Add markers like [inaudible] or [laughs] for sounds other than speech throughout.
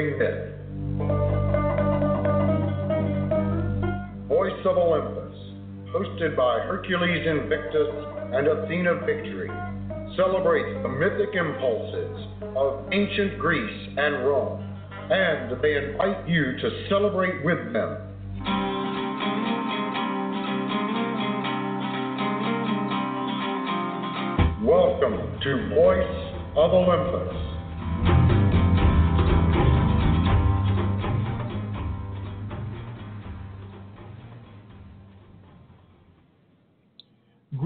Living. Voice of Olympus, hosted by Hercules Invictus and Athena Victory, celebrates the mythic impulses of ancient Greece and Rome, and they invite you to celebrate with them. Welcome to Voice of Olympus.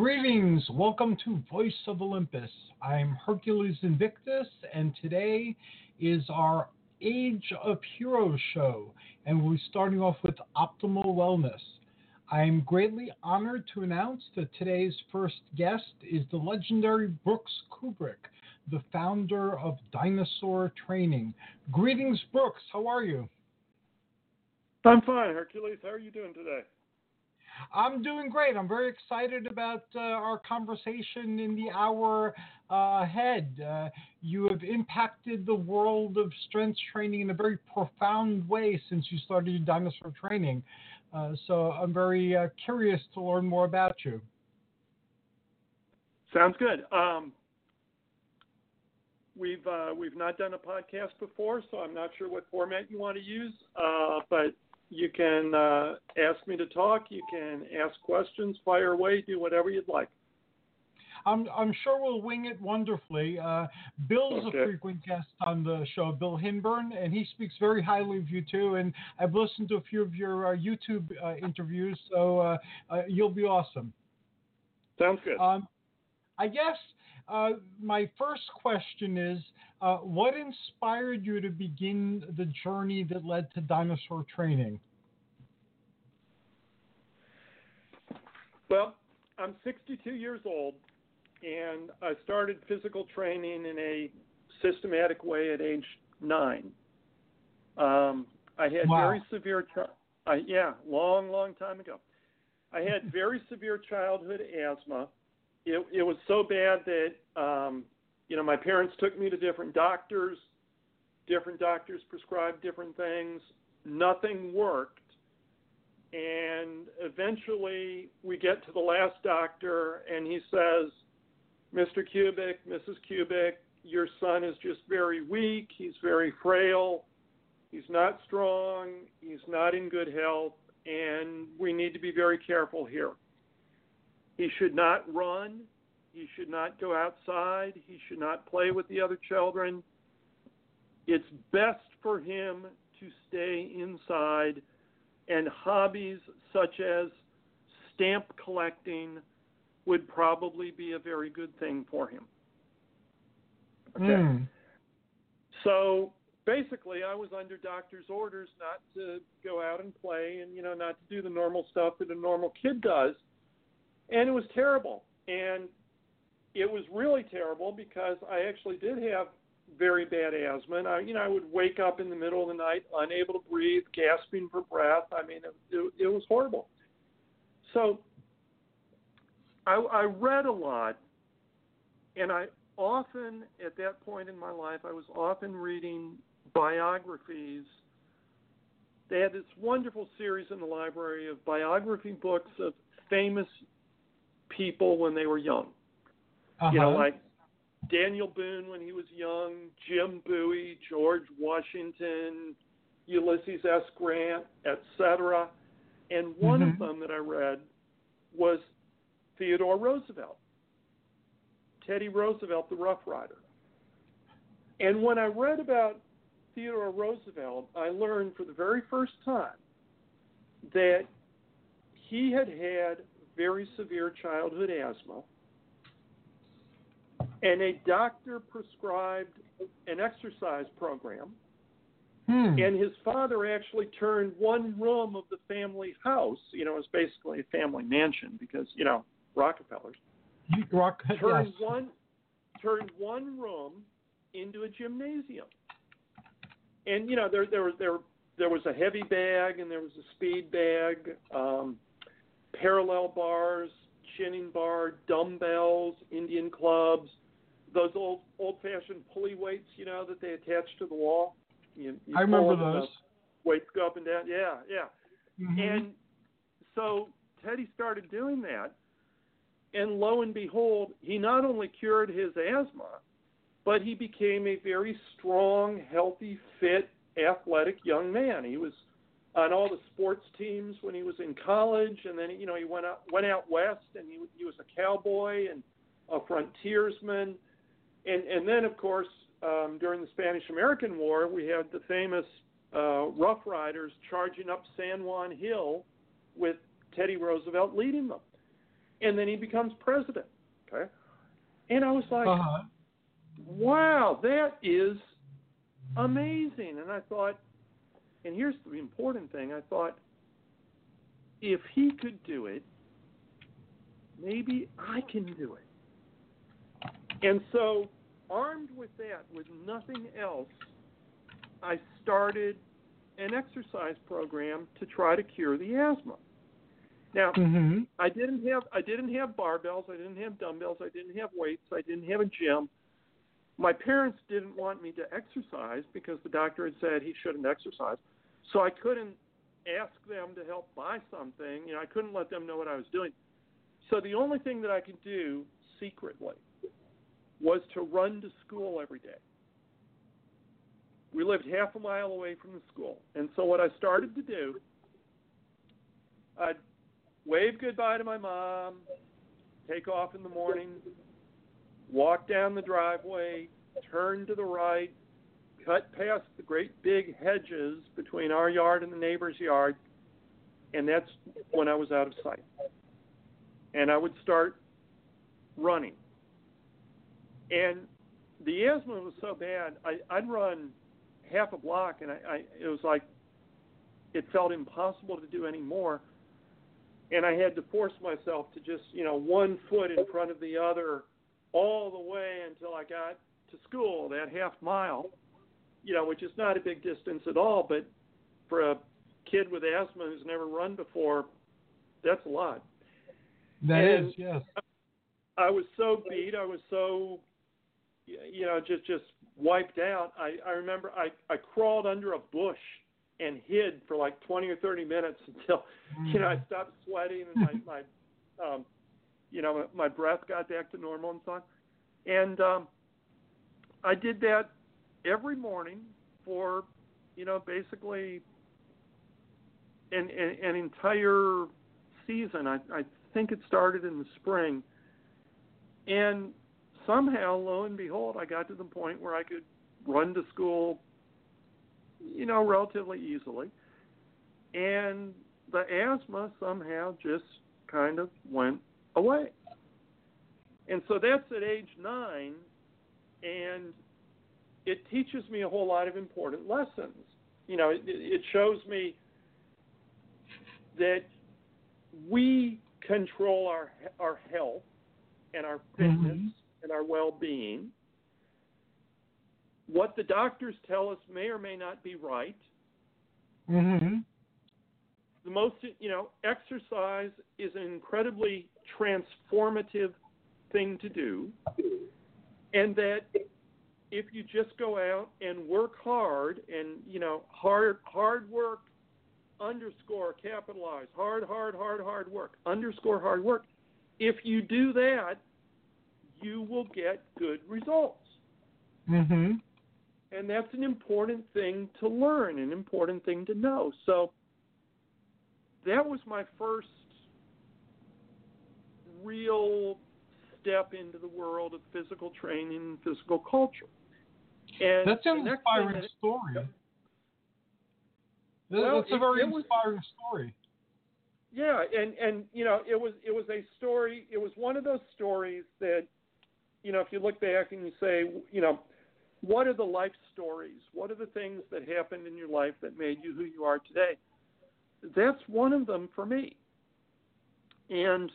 Greetings, welcome to Voice of Olympus. I'm Hercules Invictus, and today is our Age of Heroes show, and we're starting off with optimal wellness. I'm greatly honored to announce that today's first guest is the legendary Brooks Kubik, the founder of Dinosaur Training. Greetings, Brooks. How are you? I'm fine, Hercules. How are you doing today? I'm doing great. I'm very excited about uh, our conversation in the hour uh, ahead. Uh, you have impacted the world of strength training in a very profound way since you started your dinosaur training. Uh, so I'm very uh, curious to learn more about you. Sounds good. Um, we've uh, we've not done a podcast before, so I'm not sure what format you want to use. but you can uh, ask me to talk. You can ask questions, fire away, do whatever you'd like. I'm, I'm sure we'll wing it wonderfully. Uh, Bill's Okay. a frequent guest on the show, Bill Hinbern, and he speaks very highly of you too. And I've listened to a few of your uh, YouTube uh, interviews, so uh, uh, you'll be awesome. Sounds good. Um, I guess uh, my first question is uh, what inspired you to begin the journey that led to dinosaur training? Well, I'm 62 years old, and I started physical training in a systematic way at age nine. Um, I had Wow. very severe, I, yeah, long, long time ago. I had very severe childhood asthma. It, it was so bad that, um, you know, my parents took me to different doctors. Different doctors prescribed different things. Nothing worked. And eventually we get to the last doctor, and he says, Mr. Kubik, Mrs. Kubik, your son is just very weak. He's very frail. He's not strong. He's not in good health. And we need to be very careful here. He should not run. He should not go outside. He should not play with the other children. It's best for him to stay inside, and hobbies such as stamp collecting would probably be a very good thing for him. Okay. Mm. So basically, I was under doctor's orders not to go out and play and, you know, not to do the normal stuff that a normal kid does. And it was terrible. And it was really terrible because I actually did have very bad asthma, and I, you know, I would wake up in the middle of the night unable to breathe, gasping for breath. I mean, it, it, it was horrible. So I, I read a lot, and I often, at that point in my life, I was often reading biographies. They had this wonderful series in the library of biography books of famous people when they were young. Uh-huh. You know, like Daniel Boone when he was young, Jim Bowie, George Washington, Ulysses S. Grant, etc. And one Mhm. of them that I read was Theodore Roosevelt, Teddy Roosevelt, the Rough Rider. And when I read about Theodore Roosevelt, I learned for the very first time that he had had very severe childhood asthma, and a doctor prescribed an exercise program. Hmm. And his father actually turned one room of the family house, you know, it was basically a family mansion because, you know, Rockefellers, You rock, turned yes. one turned one room into a gymnasium. And you know, there there was there there was a heavy bag and there was a speed bag, um, parallel bars, chinning bar, dumbbells, Indian clubs, those old old fashioned pulley weights, you know, that they attach to the wall. You, you I remember those. Weights go up and down. Yeah, yeah. Mhm. And so Teddy started doing that, and lo and behold, he not only cured his asthma, but he became a very strong, healthy, fit, athletic young man. He was on all the sports teams when he was in college, and then you know he went out went out west, and he he was a cowboy and a frontiersman, and and then of course um, during the Spanish American War we had the famous uh, Rough Riders charging up San Juan Hill with Teddy Roosevelt leading them, and then he becomes president. Okay, and I was like, Uh-huh. wow, that is amazing. And I thought, and here's the important thing I thought, if he could do it, maybe I can do it. And so, armed with that, with nothing else, I started an exercise program to try to cure the asthma. Now, hmm I didn't have I didn't have barbells, I didn't have dumbbells, I didn't have weights, I didn't have a gym. My parents didn't want me to exercise because the doctor had said he shouldn't exercise. So I couldn't ask them to help buy something. You know, I couldn't let them know what I was doing. So the only thing that I could do secretly was to run to school every day. We lived half a mile away from the school. And so what I started to do, I'd wave goodbye to my mom, take off in the morning, walk down the driveway, turn to the right, cut past the great big hedges between our yard and the neighbor's yard, and that's when I was out of sight. And I would start running. And the asthma was so bad, I, I'd run half a block, and I, I it was like it felt impossible to do any more and I had to force myself to just, you know, one foot in front of the other all the way until I got to school, that half mile, you know, which is not a big distance at all, but for a kid with asthma who's never run before, that's a lot. That is, And- yes. I was so beat, I was so, you know, just just wiped out. I I remember I I crawled under a bush and hid for like 20 or 30 minutes [laughs] until you know I stopped sweating and [laughs] my my um you know my breath got back to normal and so on. And um I did that every morning for you know basically an an, an entire season. I I think it started in the spring. And somehow lo and behold I got to the point where I could run to school you know relatively easily. And the asthma somehow just kind of went away. And so that's at age nine, and it teaches me a whole lot of important lessons. You know, it, it shows me that we control our our health and our fitness and our well-being. What the doctors tell us may or may not be right. Mm-hmm. The most, you know, exercise is an incredibly transformative thing to do, and that if you just go out and work hard and you know hard hard work underscore capitalize hard hard hard hard work underscore hard work if you do that you will get good results Mm-hmm. and that's an important thing to learn an important thing to know so that was my first real step into the world of physical training and physical culture and That's an inspiring that- story. That- Well, That's a very it was- inspiring story. Yeah, and and you know, it was it was a story. It was one of those stories that, you know, if you look back and you say, you know, what are the life stories? What are the things that happened in your life that made you who you are today? That's one of them for me. And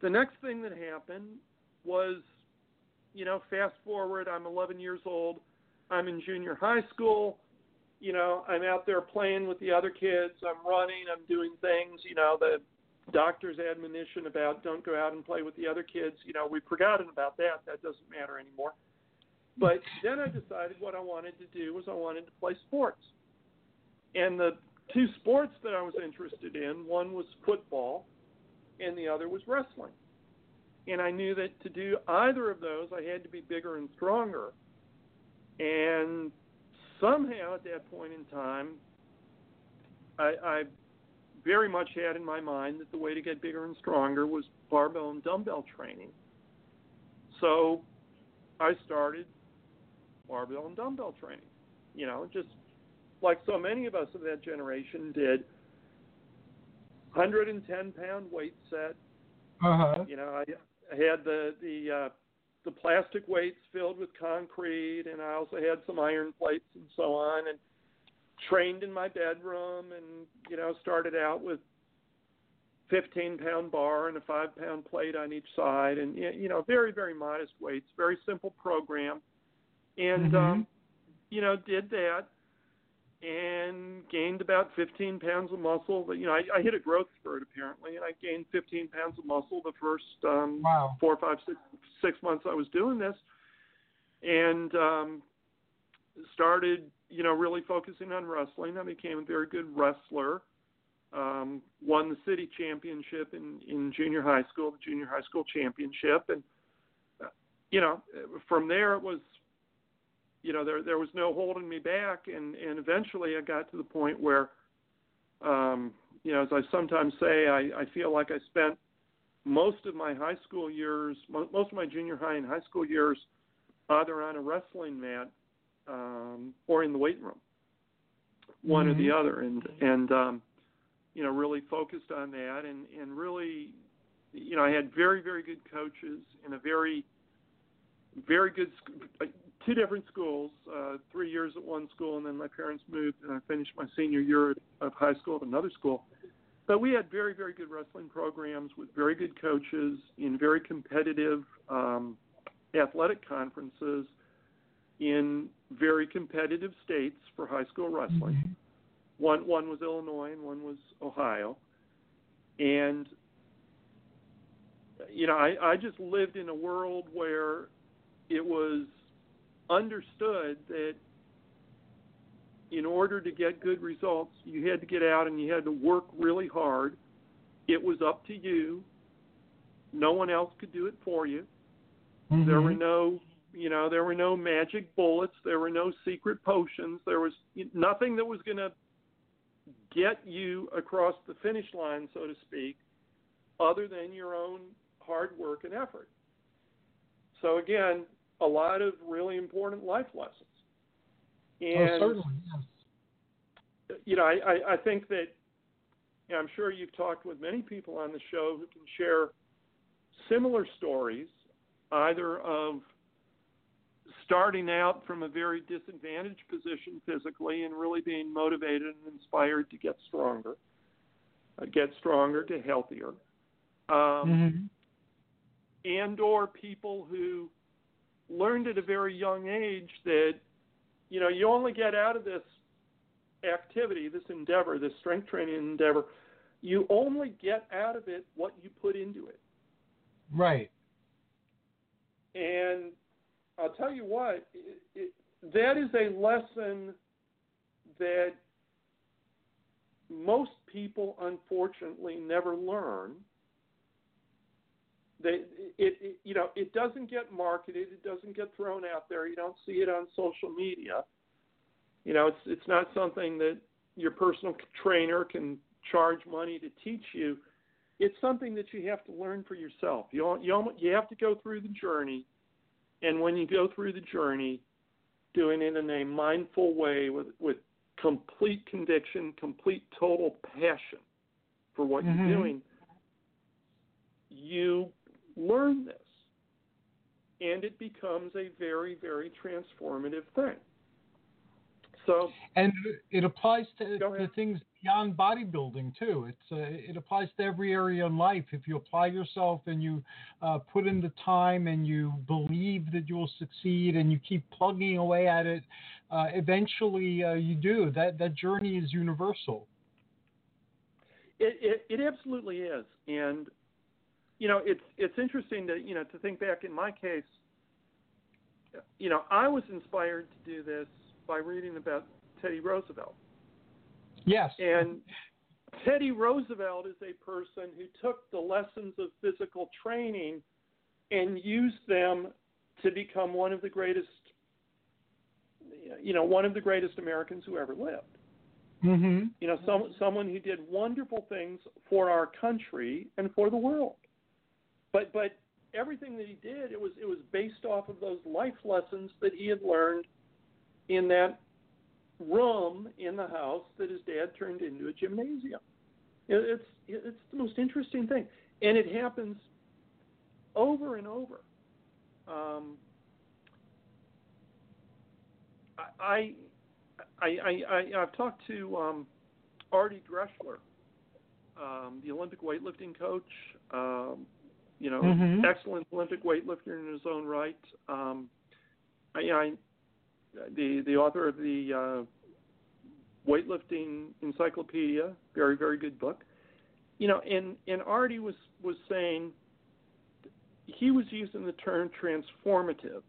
the next thing that happened was, you know, fast forward. I'm 11 years old. I'm in junior high school you know, I'm out there playing with the other kids. I'm running. I'm doing things. You know, the doctor's admonition about don't go out and play with the other kids. You know, we've forgotten about that. That doesn't matter anymore. But then I decided what I wanted to do was I wanted to play sports. And the two sports that I was interested in, one was football, and the other was wrestling. And I knew that to do either of those, I had to be bigger and stronger. And somehow at that point in time, I, I very much had in my mind that the way to get bigger and stronger was barbell and dumbbell training. So I started barbell and dumbbell training. You know, just like so many of us of that generation did. 110 pound weight set. Uh-huh. You know, I, I had the the uh, the plastic weights filled with concrete, and I also had some iron plates and so on, and trained in my bedroom, and you know, started out with 15 pound bar and a five pound plate on each side, and you know, very very modest weights, very simple program, and Mhm. um, you know, did that. And gained about 15 pounds of muscle. But you know, I, I hit a growth spurt apparently, and I gained 15 pounds of muscle the first um, Wow. four, five, six, six months I was doing this, and um, started, you know, really focusing on wrestling. I became a very good wrestler. Um, won the city championship in in junior high school, the junior high school championship, and uh, you know, from there it was, you know, there there was no holding me back, and and eventually I got to the point where, um, you know, as I sometimes say, I I feel like I spent most of my high school years, most of my junior high and high school years, either on a wrestling mat um, or in the weight room, one or the Mhm. other, and and um, you know really focused on that, and and really, you know, I had very very good coaches in a very very good two different schools, uh, three years at one school, and then my parents moved, and I finished my senior year of high school at another school. But we had very, very good wrestling programs with very good coaches in very competitive um, athletic conferences in very competitive states for high school wrestling. One one was Illinois and one was Ohio, and you know I, I just lived in a world where it was understood that in order to get good results, you had to get out and you had to work really hard. It was up to you. No one else could do it for you. There were Mhm. no, you know, there were no magic bullets. There were no secret potions. There was nothing that was going to get you across the finish line, so to speak, other than your own hard work and effort. So again, a lot of really important life lessons. And oh, certainly, yes. you know, I, I, I think that you know, I'm sure you've talked with many people on the show who can share similar stories, either of starting out from a very disadvantaged position physically and really being motivated and inspired to get stronger, uh, get stronger to healthier. Um, Mhm. and or people who learned at a very young age that you know you only get out of this activity, this endeavor, this strength training endeavor, you only get out of it what you put into it. Right. And I'll tell you what, it, it, that is a lesson that most people unfortunately never learn. They, it, it, you know, it doesn't get marketed. It doesn't get thrown out there. You don't see it on social media. You know, it's it's not something that your personal trainer can charge money to teach you. It's something that you have to learn for yourself. You you you have to go through the journey, and when you go through the journey, doing it in a mindful way with with complete conviction, complete total passion for what mm-hmm. you're doing, you learn this, and it becomes a very very transformative thing. So and it applies to, to things beyond bodybuilding too. It's uh, it applies to every area in life. If you apply yourself and you uh, put in the time and you believe that you will succeed and you keep plugging away at it, uh, eventually uh, you do. That that journey is universal. It, it it absolutely is, and you know it's it's interesting to you know to think back in my case. You know, I was inspired to do this by reading about Teddy Roosevelt. Yes. And Teddy Roosevelt is a person who took the lessons of physical training and used them to become one of the greatest you know, one of the greatest Americans who ever lived. Mm-hmm. You know, some, someone who did wonderful things for our country and for the world. But but everything that he did, it was it was based off of those life lessons that he had learned in that room in the house that his dad turned into a gymnasium. It's it's the most interesting thing, and it happens over and over. Um, I, I, I, I, have talked to um, Artie Drechsler, um, the Olympic weightlifting coach. Um, you know, mm-hmm. excellent Olympic weightlifter in his own right. Um, I, I the the author of the uh, weightlifting encyclopedia, very very good book. You know, and and Artie was was saying he was using the term transformative.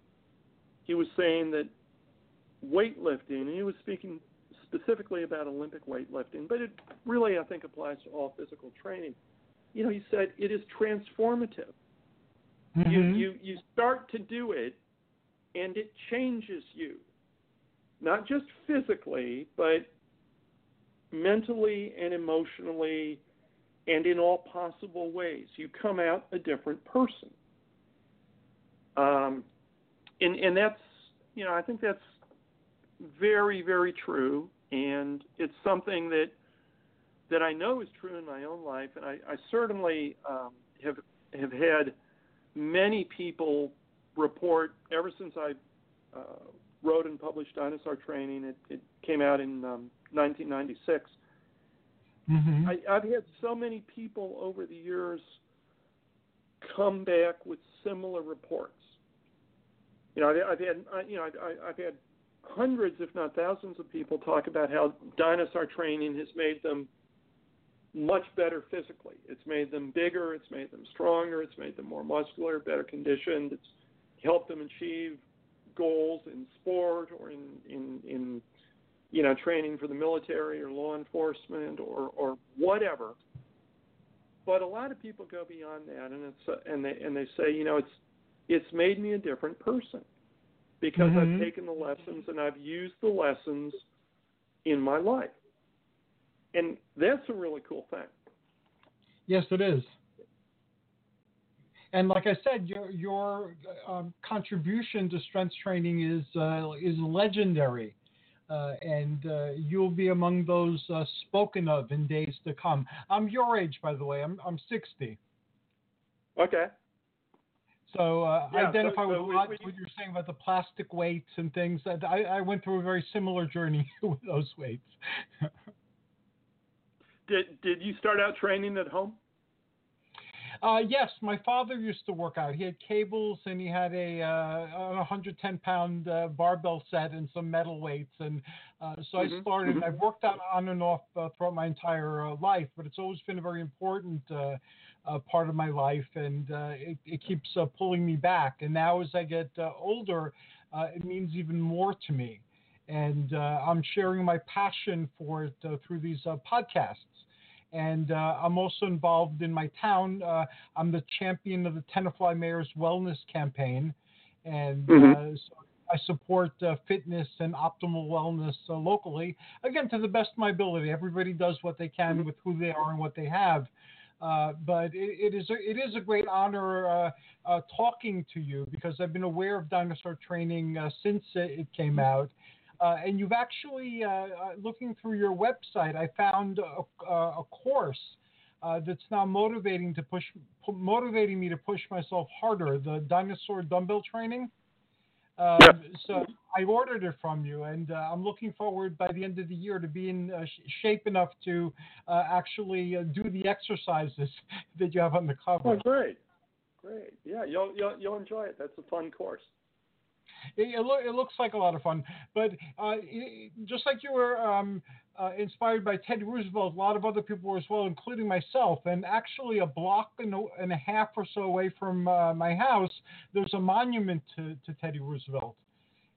He was saying that weightlifting, and he was speaking specifically about Olympic weightlifting, but it really I think applies to all physical training. You know, he said it is transformative. Mm-hmm. You you you start to do it, and it changes you not just physically, but mentally and emotionally and in all possible ways. You come out a different person. Um, and, and that's, you know, I think that's very, very true. And it's something that, that I know is true in my own life. And I, I certainly um, have, have had many people report ever since I uh, wrote and published Dinosaur Training. It, it came out in um, 1996. Mm-hmm. I, I've had so many people over the years come back with similar reports. You know, I've, I've had, you know, I've, I've had hundreds, if not thousands, of people talk about how dinosaur training has made them much better physically. It's made them bigger, it's made them stronger, it's made them more muscular, better conditioned, it's helped them achieve goals in sport or in, in, in you know training for the military or law enforcement or, or whatever. But a lot of people go beyond that, and it's uh, and they and they say, you know, it's it's made me a different person because mm-hmm. I've taken the lessons and I've used the lessons in my life, and that's a really cool thing. Yes, it is. And like I said, your your um, contribution to strength training is uh, is legendary, uh, and uh, you'll be among those uh, spoken of in days to come. I'm your age, by the way. I'm I'm 60. Okay. So uh, yeah, identify so, with so what, we, what you're saying about the plastic weights and things. I, I went through a very similar journey [laughs] with those weights. [laughs] did Did you start out training at home? Uh, yes, my father used to work out. He had cables and he had a, uh, a 110 pound uh, barbell set and some metal weights. And uh, so Mhm, I started. mhm. I've worked out on and off uh, throughout my entire uh, life, but it's always been a very important uh, uh, part of my life, and uh, it, it keeps uh, pulling me back. And now, as I get uh, older, uh, it means even more to me. And uh, I'm sharing my passion for it uh, through these uh, podcasts and uh, I'm also involved in my town. Uh, I'm the champion of the Tenafly Mayor's Wellness Campaign, and uh, so I support uh, fitness and optimal wellness uh, locally. Again, to the best of my ability. Everybody does what they can with who they are and what they have. Uh, but it, it is a, it is a great honor uh, uh, talking to you because I've been aware of dinosaur training uh, since it it came out. Uh, and you've actually, uh, uh, looking through your website, I found a, a course uh, that's now motivating to push, pu- motivating me to push myself harder. The dinosaur dumbbell training. Um, Yep. So I ordered it from you, and uh, I'm looking forward by the end of the year to be in uh, sh- shape enough to uh, actually uh, do the exercises [laughs] that you have on the cover. Oh, great, great. Yeah, you'll you'll you'll enjoy it. That's a fun course. It, it, loo- it looks like a lot of fun, but uh, it, just like you were um, uh, inspired by Teddy Roosevelt, a lot of other people were as well, including myself. And actually, a block and a, and a half or so away from uh, my house, there's a monument to, to Teddy Roosevelt,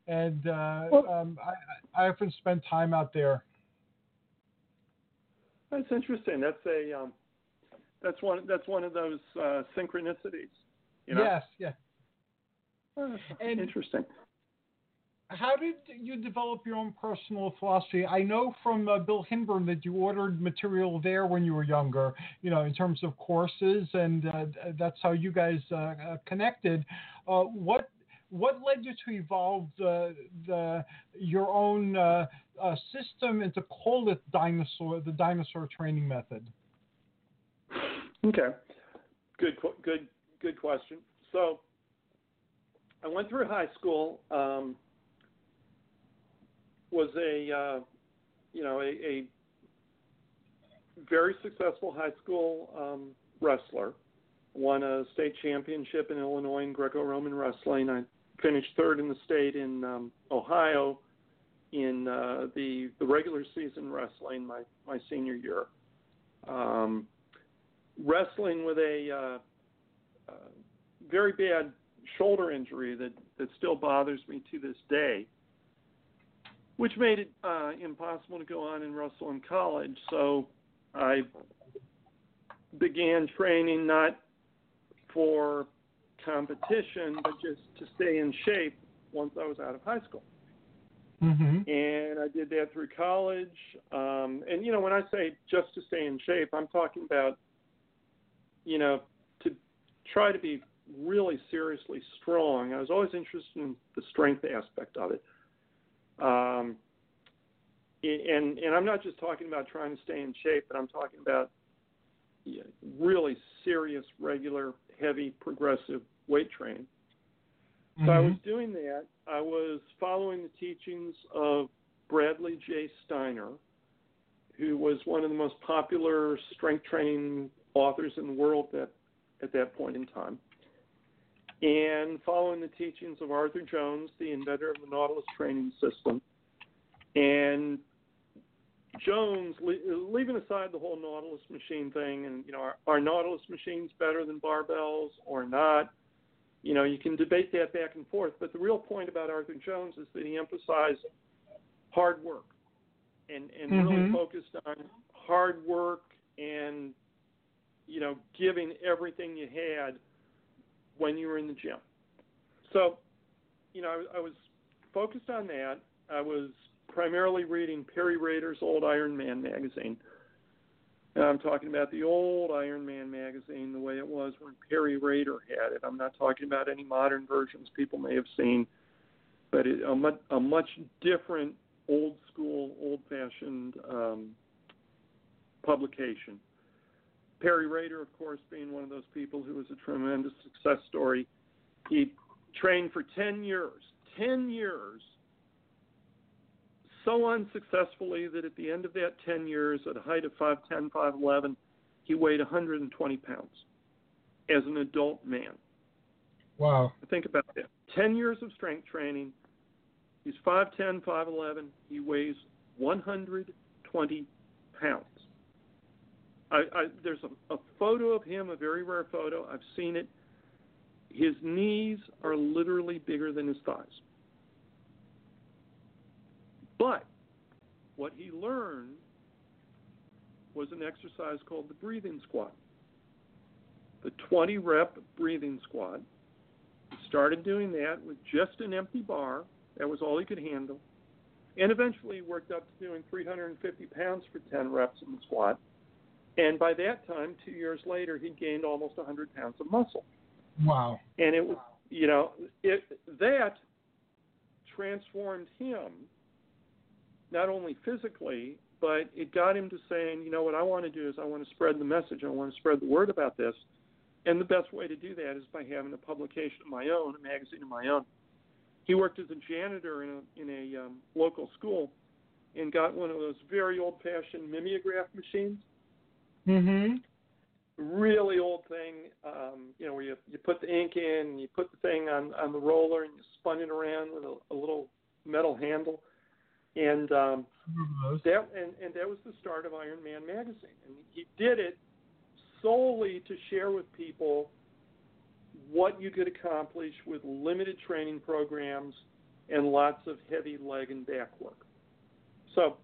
and uh, um, I, I often spend time out there. That's interesting. That's a um, that's one that's one of those uh, synchronicities. You know? Yes, yeah. Uh, And- interesting. How did you develop your own personal philosophy? I know from uh, Bill Hinbern that you ordered material there when you were younger, you know, in terms of courses, and uh, that's how you guys uh, uh, connected. Uh, what what led you to evolve the the your own uh, uh, system and to call it dinosaur the dinosaur training method? Okay. Good, good, good question. So, I went through high school. Um, was a, uh, you know, a, a very successful high school um, wrestler. Won a state championship in Illinois in Greco-Roman wrestling. I finished third in the state in um, Ohio in uh, the the regular season wrestling my my senior year. Um, wrestling with a uh, uh, very bad shoulder injury that, that still bothers me to this day, which made it uh, impossible to go on and wrestle in college. So I began training not for competition, but just to stay in shape once I was out of high school Mm-hmm. and I did that through college. Um, and you know, when I say just to stay in shape, I'm talking about, you know, to try to be really seriously strong. I was always interested in the strength aspect of it. Um, and and I'm not just talking about trying to stay in shape, but I'm talking about really serious, regular, heavy, progressive weight training. So I was doing that. I was following the teachings of Bradley J. Steiner, who was one of the most popular strength training authors in the world at, at that point in time. And following the teachings of Arthur Jones, the inventor of the Nautilus training system. And Jones, le- leaving aside the whole Nautilus machine thing, and you know, are, are Nautilus machines better than barbells or not? You know, you can debate that back and forth, but the real point about Arthur Jones is that he emphasized hard work and and really Mhm. focused on hard work and you know giving everything you had when you were in the gym. So, you know, I, I was focused on that. I was primarily reading Peary Rader's old Iron Man magazine. And I'm talking about the old Iron Man magazine, the way it was when Peary Rader had it. I'm not talking about any modern versions people may have seen, but it, a, much, a much different, old school, old fashioned um, publication. Peary Rader, of course, being one of those people who was a tremendous success story. He trained for 10 years, 10 years so unsuccessfully that at the end of that 10 years, at a height of 5'10, 5'11, he weighed 120 pounds. as an adult man. Wow. Think about that. 10 years of strength training. He's 5'10, 5'11. He weighs 120 pounds. I, I, there's a, a photo of him, a very rare photo. I've seen it. His knees are literally bigger than his thighs. But what he learned was an exercise called the breathing squat. The 20 rep breathing squat. He started doing that with just an empty bar. That was all he could handle. And eventually worked up to doing 350 pounds for 10 reps in the squat. And by that time, two years later, he gained almost 100 pounds of muscle. Wow. And it was, you know, it that transformed him not only physically, but it got him to saying, you know, what I want to do is I want to spread the message. I want to spread the word about this. And the best way to do that is by having a publication of my own, a magazine of my own. He worked as a janitor in a in a um, local school, and got one of those very old-fashioned mimeograph machines. Mm-hmm. Really old thing, um, you know, where you you put the ink in, and you put the thing on on the roller, and you spun it around with a, a little metal handle, and um, that and and that was the start of Iron Man magazine, and he did it solely to share with people what you could accomplish with limited training programs and lots of heavy leg and back work. So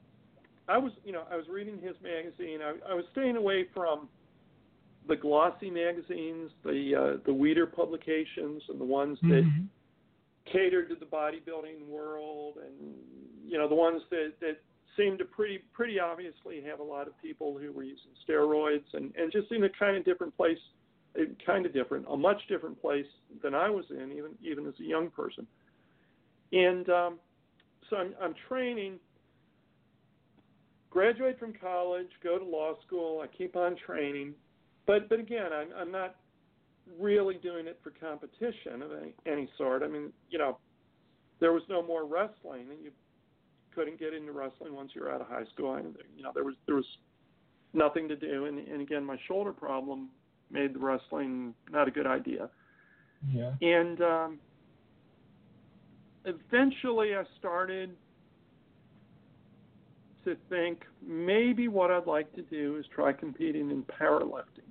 I was, you know, I was reading his magazine. I, I was staying away from the glossy magazines, the uh, the Weider publications, and the ones that Mm-hmm. catered to the bodybuilding world, and you know, the ones that that seemed to pretty pretty obviously have a lot of people who were using steroids, and and just in a kind of different place, kind of different, a much different place than I was in, even even as a young person. And um, so I'm, I'm training graduate from college, go to law school. I keep on training, but but again, I'm I'm not really doing it for competition of any any sort. I mean, you know, there was no more wrestling, and you couldn't get into wrestling once you were out of high school. And you know, there was there was nothing to do, and and again, my shoulder problem made the wrestling not a good idea. Yeah. And um, eventually, I started to think maybe what I'd like to do is try competing in powerlifting.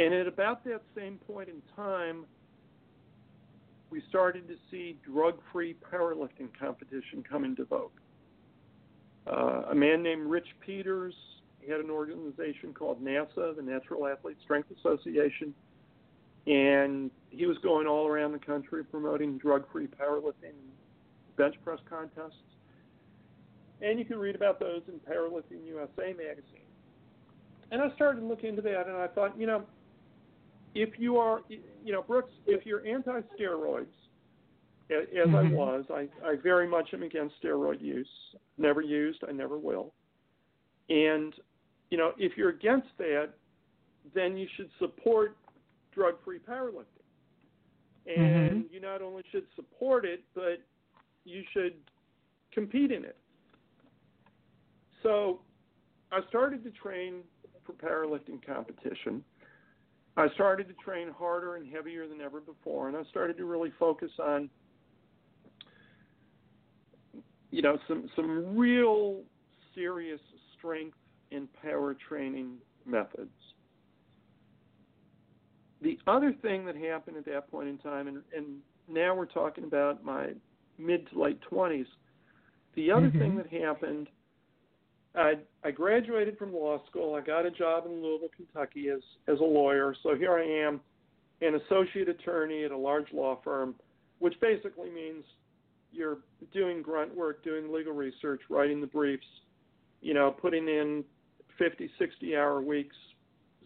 And at about that same point in time, we started to see drug-free powerlifting competition come into vogue. Uh, a man named Rich Peters he had an organization called NASA, the Natural Athlete Strength Association, and he was going all around the country promoting drug-free powerlifting bench press contests. And you can read about those in Powerlifting USA magazine. And I started to look into that, and I thought, you know, if you are, you know, Brooks, if you're anti-steroids, as mm-hmm. I was, I, I very much am against steroid use. Never used, I never will. And, you know, if you're against that, then you should support drug-free powerlifting. And mm-hmm. you not only should support it, but you should compete in it. So I started to train for powerlifting competition. I started to train harder and heavier than ever before, and I started to really focus on, you know, some some real serious strength and power training methods. The other thing that happened at that point in time, and, and now we're talking about my mid to late 20s, the other mm-hmm. thing that happened, I, I graduated from law school. I got a job in Louisville, Kentucky as, as a lawyer. So here I am, an associate attorney at a large law firm, which basically means you're doing grunt work, doing legal research, writing the briefs, you know, putting in 50, 60 hour weeks,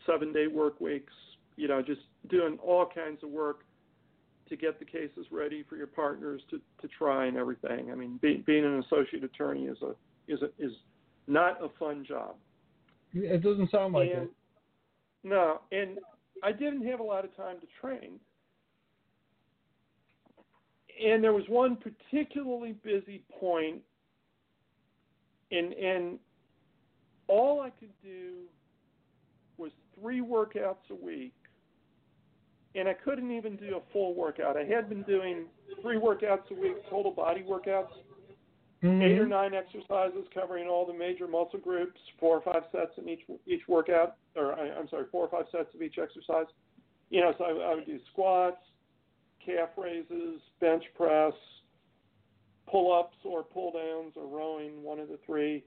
seven day work weeks, you know, just doing all kinds of work to get the cases ready for your partners to, to try and everything. I mean, be, being an associate attorney is a is a, is not a fun job. It doesn't sound like and, it. No, and I didn't have a lot of time to train. And there was one particularly busy point, and and all I could do was three workouts a week and I couldn't even do a full workout. I had been doing three workouts a week, total body workouts, Mhm. eight or nine exercises covering all the major muscle groups, four or five sets in each each workout, or I, I'm sorry, four or five sets of each exercise. You know, so I, I would do squats, calf raises, bench press, pull ups or pull downs or rowing, one of the three,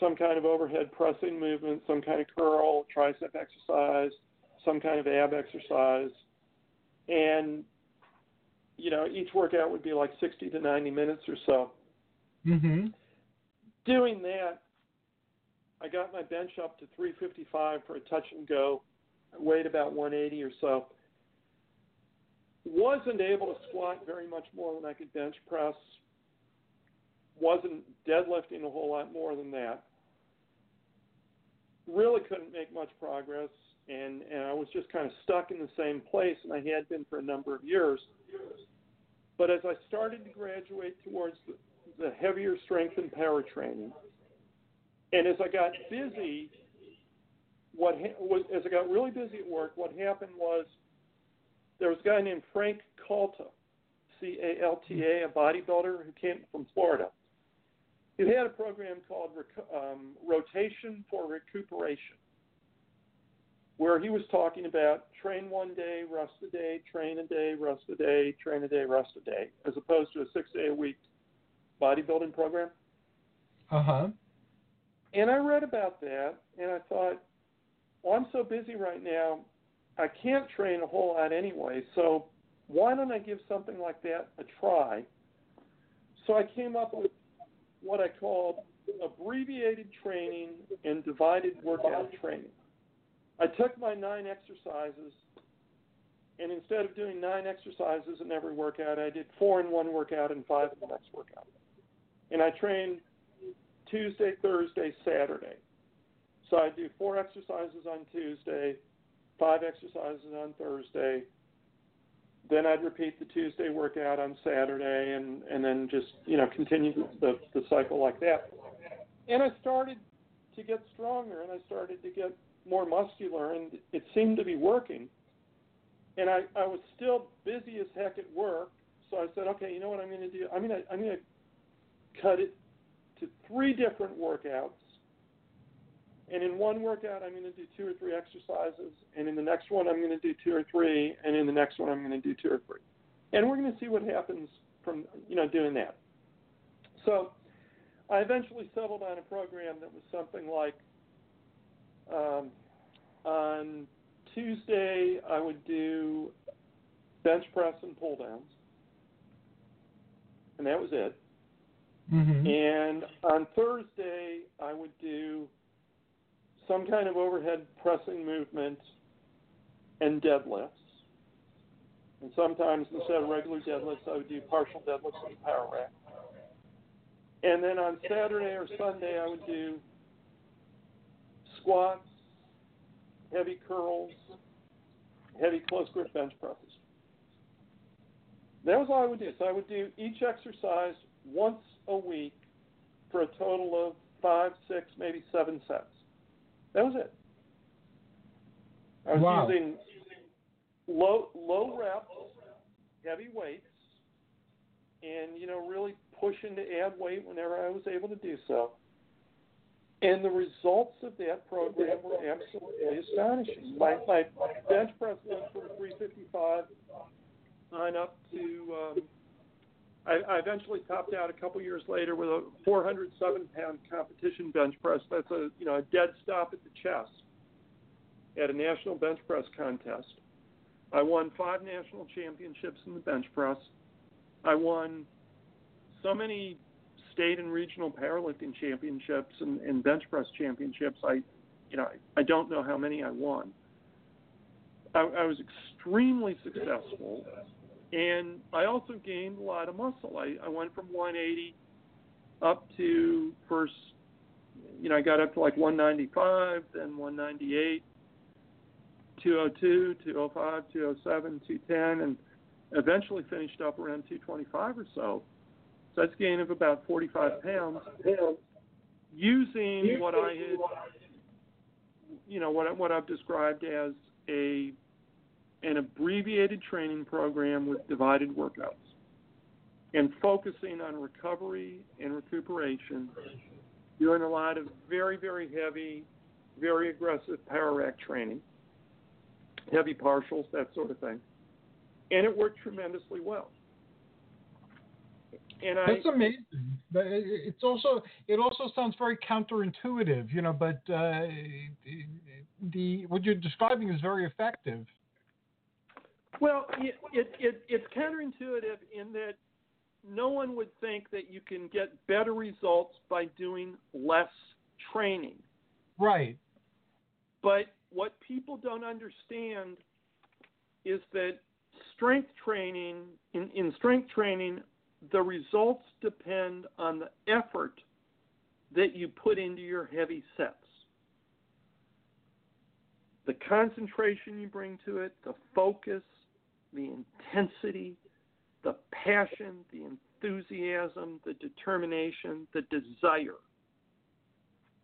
some kind of overhead pressing movement, some kind of curl, tricep exercise, some kind of ab exercise. And, you know, each workout would be like 60 to 90 minutes or so. Mhm. Doing that, I got my bench up to 355 for a touch and go. I weighed about 180 or so. Wasn't able to squat very much more than I could bench press. Wasn't deadlifting a whole lot more than that. Really couldn't make much progress, and, and I was just kind of stuck in the same place, and I had been for a number of years. But as I started to graduate towards the, the heavier strength and power training, and as I got busy, what ha- as I got really busy at work, what happened was there was a guy named Frank Calta, C A L T A, a bodybuilder who came from Florida. He had a program called Rec- um, Rotation for Recuperation, where he was talking about train one day, rest a day, train a day, rest a day, train a day, rest a day, as opposed to a six day a week bodybuilding program. Uh huh. And I read about that, and I thought, well, I'm so busy right now, I can't train a whole lot anyway, so why don't I give something like that a try? So I came up with what I called abbreviated training and divided workout training. I took my nine exercises, and instead of doing nine exercises in every workout, I did four in one workout and five in the next workout. And I train Tuesday, Thursday, Saturday. So I do four exercises on Tuesday, five exercises on Thursday. Then I'd repeat the Tuesday workout on Saturday, and and then just you know continue the the cycle like that. And I started to get stronger, and I started to get more muscular, and it seemed to be working. And I I was still busy as heck at work, so I said, okay, you know what I'm going to do? I'm going to I'm going to cut it to three different workouts. And in one workout, I'm going to do two or three exercises. And in the next one, I'm going to do two or three. And in the next one, I'm going to do two or three. And we're going to see what happens from you know doing that. So I eventually settled on a program that was something like um, on Tuesday I would do bench press and pull downs, and that was it. Mm-hmm. And on Thursday, I would do some kind of overhead pressing movement and deadlifts. And sometimes instead of regular deadlifts, I would do partial deadlifts and power rack. And then on Saturday or Sunday, I would do squats, heavy curls, heavy close grip bench presses. That was all I would do. So I would do each exercise once a week for a total of five, six, maybe seven sets. That was it. I was Wow. using low low reps, heavy weights, and you know really pushing to add weight whenever I was able to do so. And the results of that program were absolutely astonishing. My, my bench press went from 355 on up to um, I, I eventually topped out a couple years later with a 407 pound competition bench press. That's a you know a dead stop at the chest at a national bench press contest. I won five national championships in the bench press. I won so many state and regional powerlifting championships and, and bench press championships. I, you know, I, I don't know how many I won. I, I was extremely successful, and I also gained a lot of muscle. I, I went from 180 up to first, you know, I got up to like 195, then 198, 202, 205, 207, 210, and eventually finished up around 225 or so. So that's a gain of about 45 pounds using what I had, you know, what, what I've described as a an abbreviated training program with divided workouts and focusing on recovery and recuperation, doing a lot of very, very heavy, very aggressive power rack training, heavy partials, that sort of thing. And it worked tremendously well. And That's amazing. But it- it's also it also sounds very counterintuitive, you know. But uh, the what you're describing is very effective. Well, it, it, it, it's counterintuitive in that no one would think that you can get better results by doing less training. Right. But what people don't understand is that strength training, in, in strength training, the results depend on the effort that you put into your heavy sets. The concentration you bring to it, the focus, the intensity, the passion, the enthusiasm, the determination, the desire.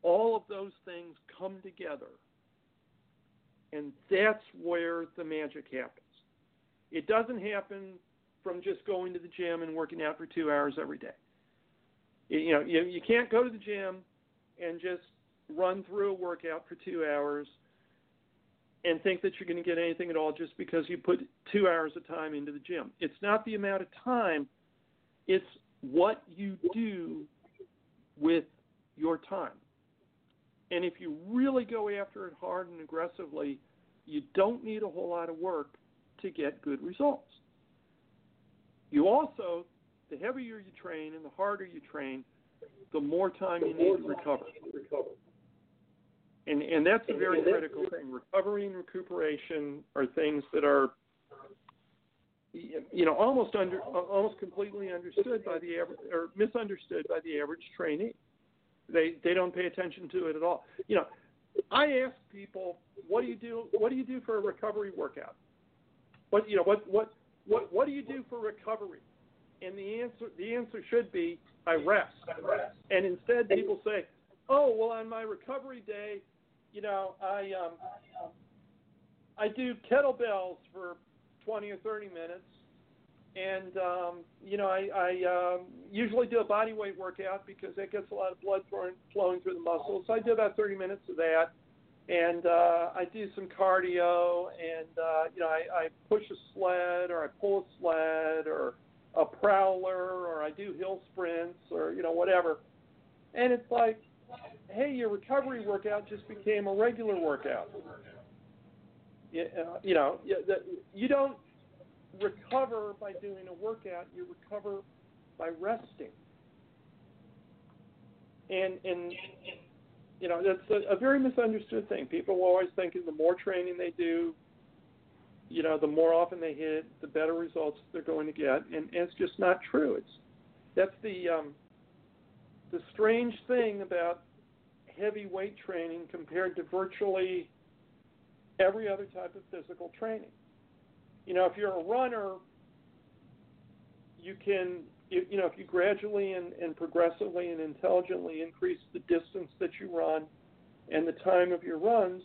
All of those things come together. And that's where the magic happens. It doesn't happen from just going to the gym and working out for two hours every day. You know, you, you can't go to the gym and just run through a workout for two hours and think that you're going to get anything at all just because you put two hours of time into the gym. It's not the amount of time, it's what you do with your time. And if you really go after it hard and aggressively, you don't need a whole lot of work to get good results. You also, the heavier you train and the harder you train, the more time you need to recover. And and that's a very critical thing. Recovery and recuperation are things that are you know almost under almost completely understood by the average or misunderstood by the average trainee. They they don't pay attention to it at all. You know, I ask people, what do you do? What do you do for a recovery workout? What you know what what what what do you do for recovery? And the answer the answer should be I rest. And instead people say, oh well, on my recovery day, you know I um I do kettlebells for 20 or 30 minutes, and um, you know I, I um, usually do a body weight workout because that gets a lot of blood flowing, through the muscles. So I do about 30 minutes of that, and uh, I do some cardio, and uh, you know I, I push a sled or I pull a sled or a prowler or I do hill sprints or you know whatever, and it's like, hey, your recovery workout just became a regular workout. You, uh, you know, you, don't recover by doing a workout. You recover by resting. And and you know that's a, a very misunderstood thing. People always think the more training they do, you know, the more often they hit, the better results they're going to get, and, and it's just not true. It's that's the um, the strange thing about heavy weight training compared to virtually every other type of physical training. You know, if you're a runner, you can, you know, if you gradually and, and progressively and intelligently increase the distance that you run and the time of your runs,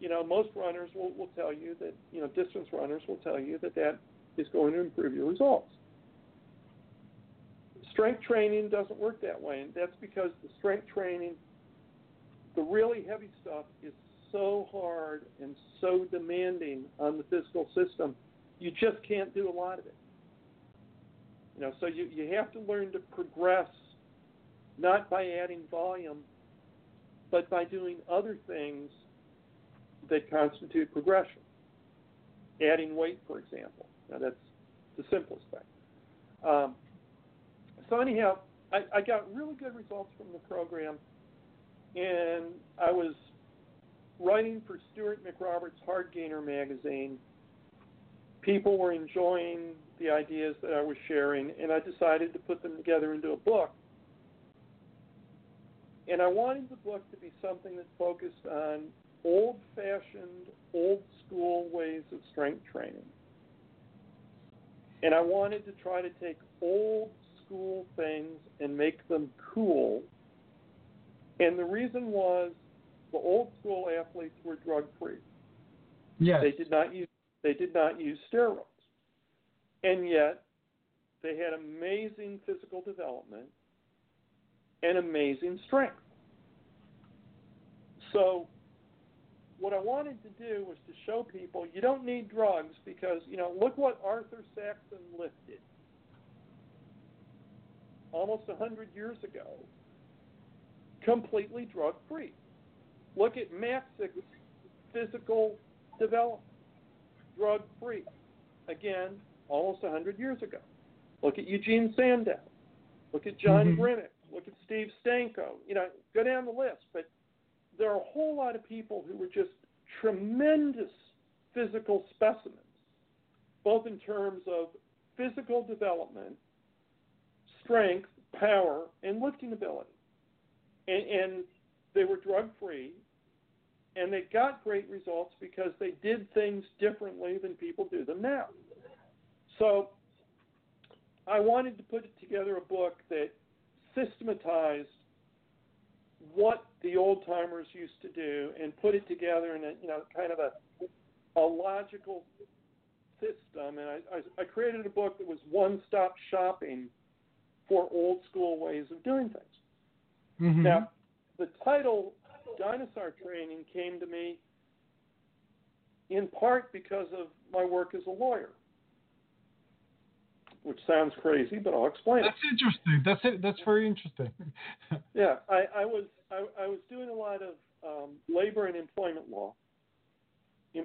you know, most runners will, will tell you that, you know, distance runners will tell you that that is going to improve your results. Strength training doesn't work that way, and that's because the strength training, the really heavy stuff, is so hard and so demanding on the physical system, you just can't do a lot of it. You know, so you, you have to learn to progress not by adding volume, but by doing other things that constitute progression. Adding weight, for example. Now that's the simplest thing. Um, so anyhow, I, I got really good results from the program, and I was writing for Stuart McRoberts Hard Gainer magazine, people were enjoying the ideas that I was sharing, and I decided to put them together into a book. And I wanted the book to be something that focused on old fashioned, old school ways of strength training. And I wanted to try to take old school things and make them cool. And the reason was the old school athletes were drug free. Yes. They did not use They did not use steroids. And yet, they had amazing physical development and amazing strength. So, what I wanted to do was to show people you don't need drugs because, you know, look what Arthur Saxon lifted almost 100 years ago, completely drug free. Look at Maxick's physical development, drug free. Again, almost 100 years ago. Look at Eugene Sandow. Look at John mm hmm Look at Steve Stanko. You know, go down the list. But there are a whole lot of people who were just tremendous physical specimens, both in terms of physical development, strength, power, and lifting ability. And, and they were drug free, and they got great results because they did things differently than people do them now. So I wanted to put together a book that systematized what the old timers used to do and put it together in a you know kind of a a logical system. And I, I, I created a book that was one stop shopping for old school ways of doing things. Mm-hmm. Now, the title Dinosaur Training came to me in part because of my work as a lawyer which sounds crazy, but I'll explain That's it. interesting. That's it. That's very interesting. [laughs] yeah, I, I was I, I, was doing a lot of um, labor and employment law, in,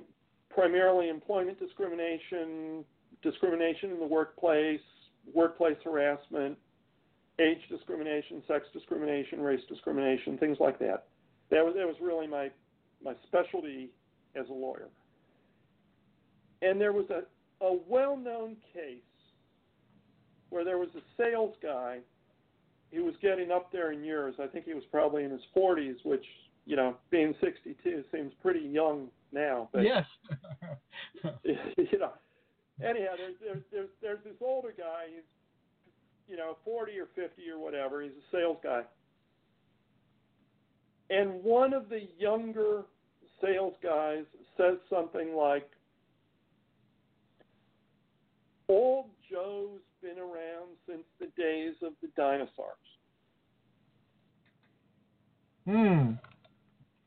primarily employment discrimination, discrimination in the workplace, workplace harassment, age discrimination, sex discrimination, race discrimination, things like that. That was that was really my my specialty as a lawyer. And there was a, a well-known case where there was a sales guy he was getting up there in years. I think he was probably in his 40s, which, you know, being 62 seems pretty young now. But, yes. [laughs] [laughs] you know, anyhow, there's, there's, there's, there's this older guy. He's, you know, 40 or 50 or whatever. He's a sales guy. And one of the younger sales guys says something like, Old Joe's been around since the days of the dinosaurs. Hmm.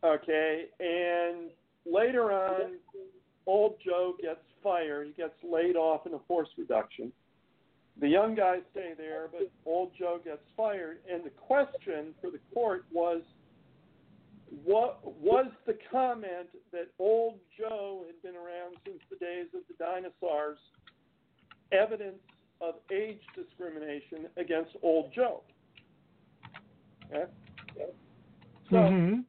Okay, and later on, old Joe gets fired. He gets laid off in a force reduction. The young guys stay there, but old Joe gets fired. And the question for the court was what was the comment that old Joe had been around since the days of the dinosaurs evidence of age discrimination against old Joe. Okay? So mm-hmm.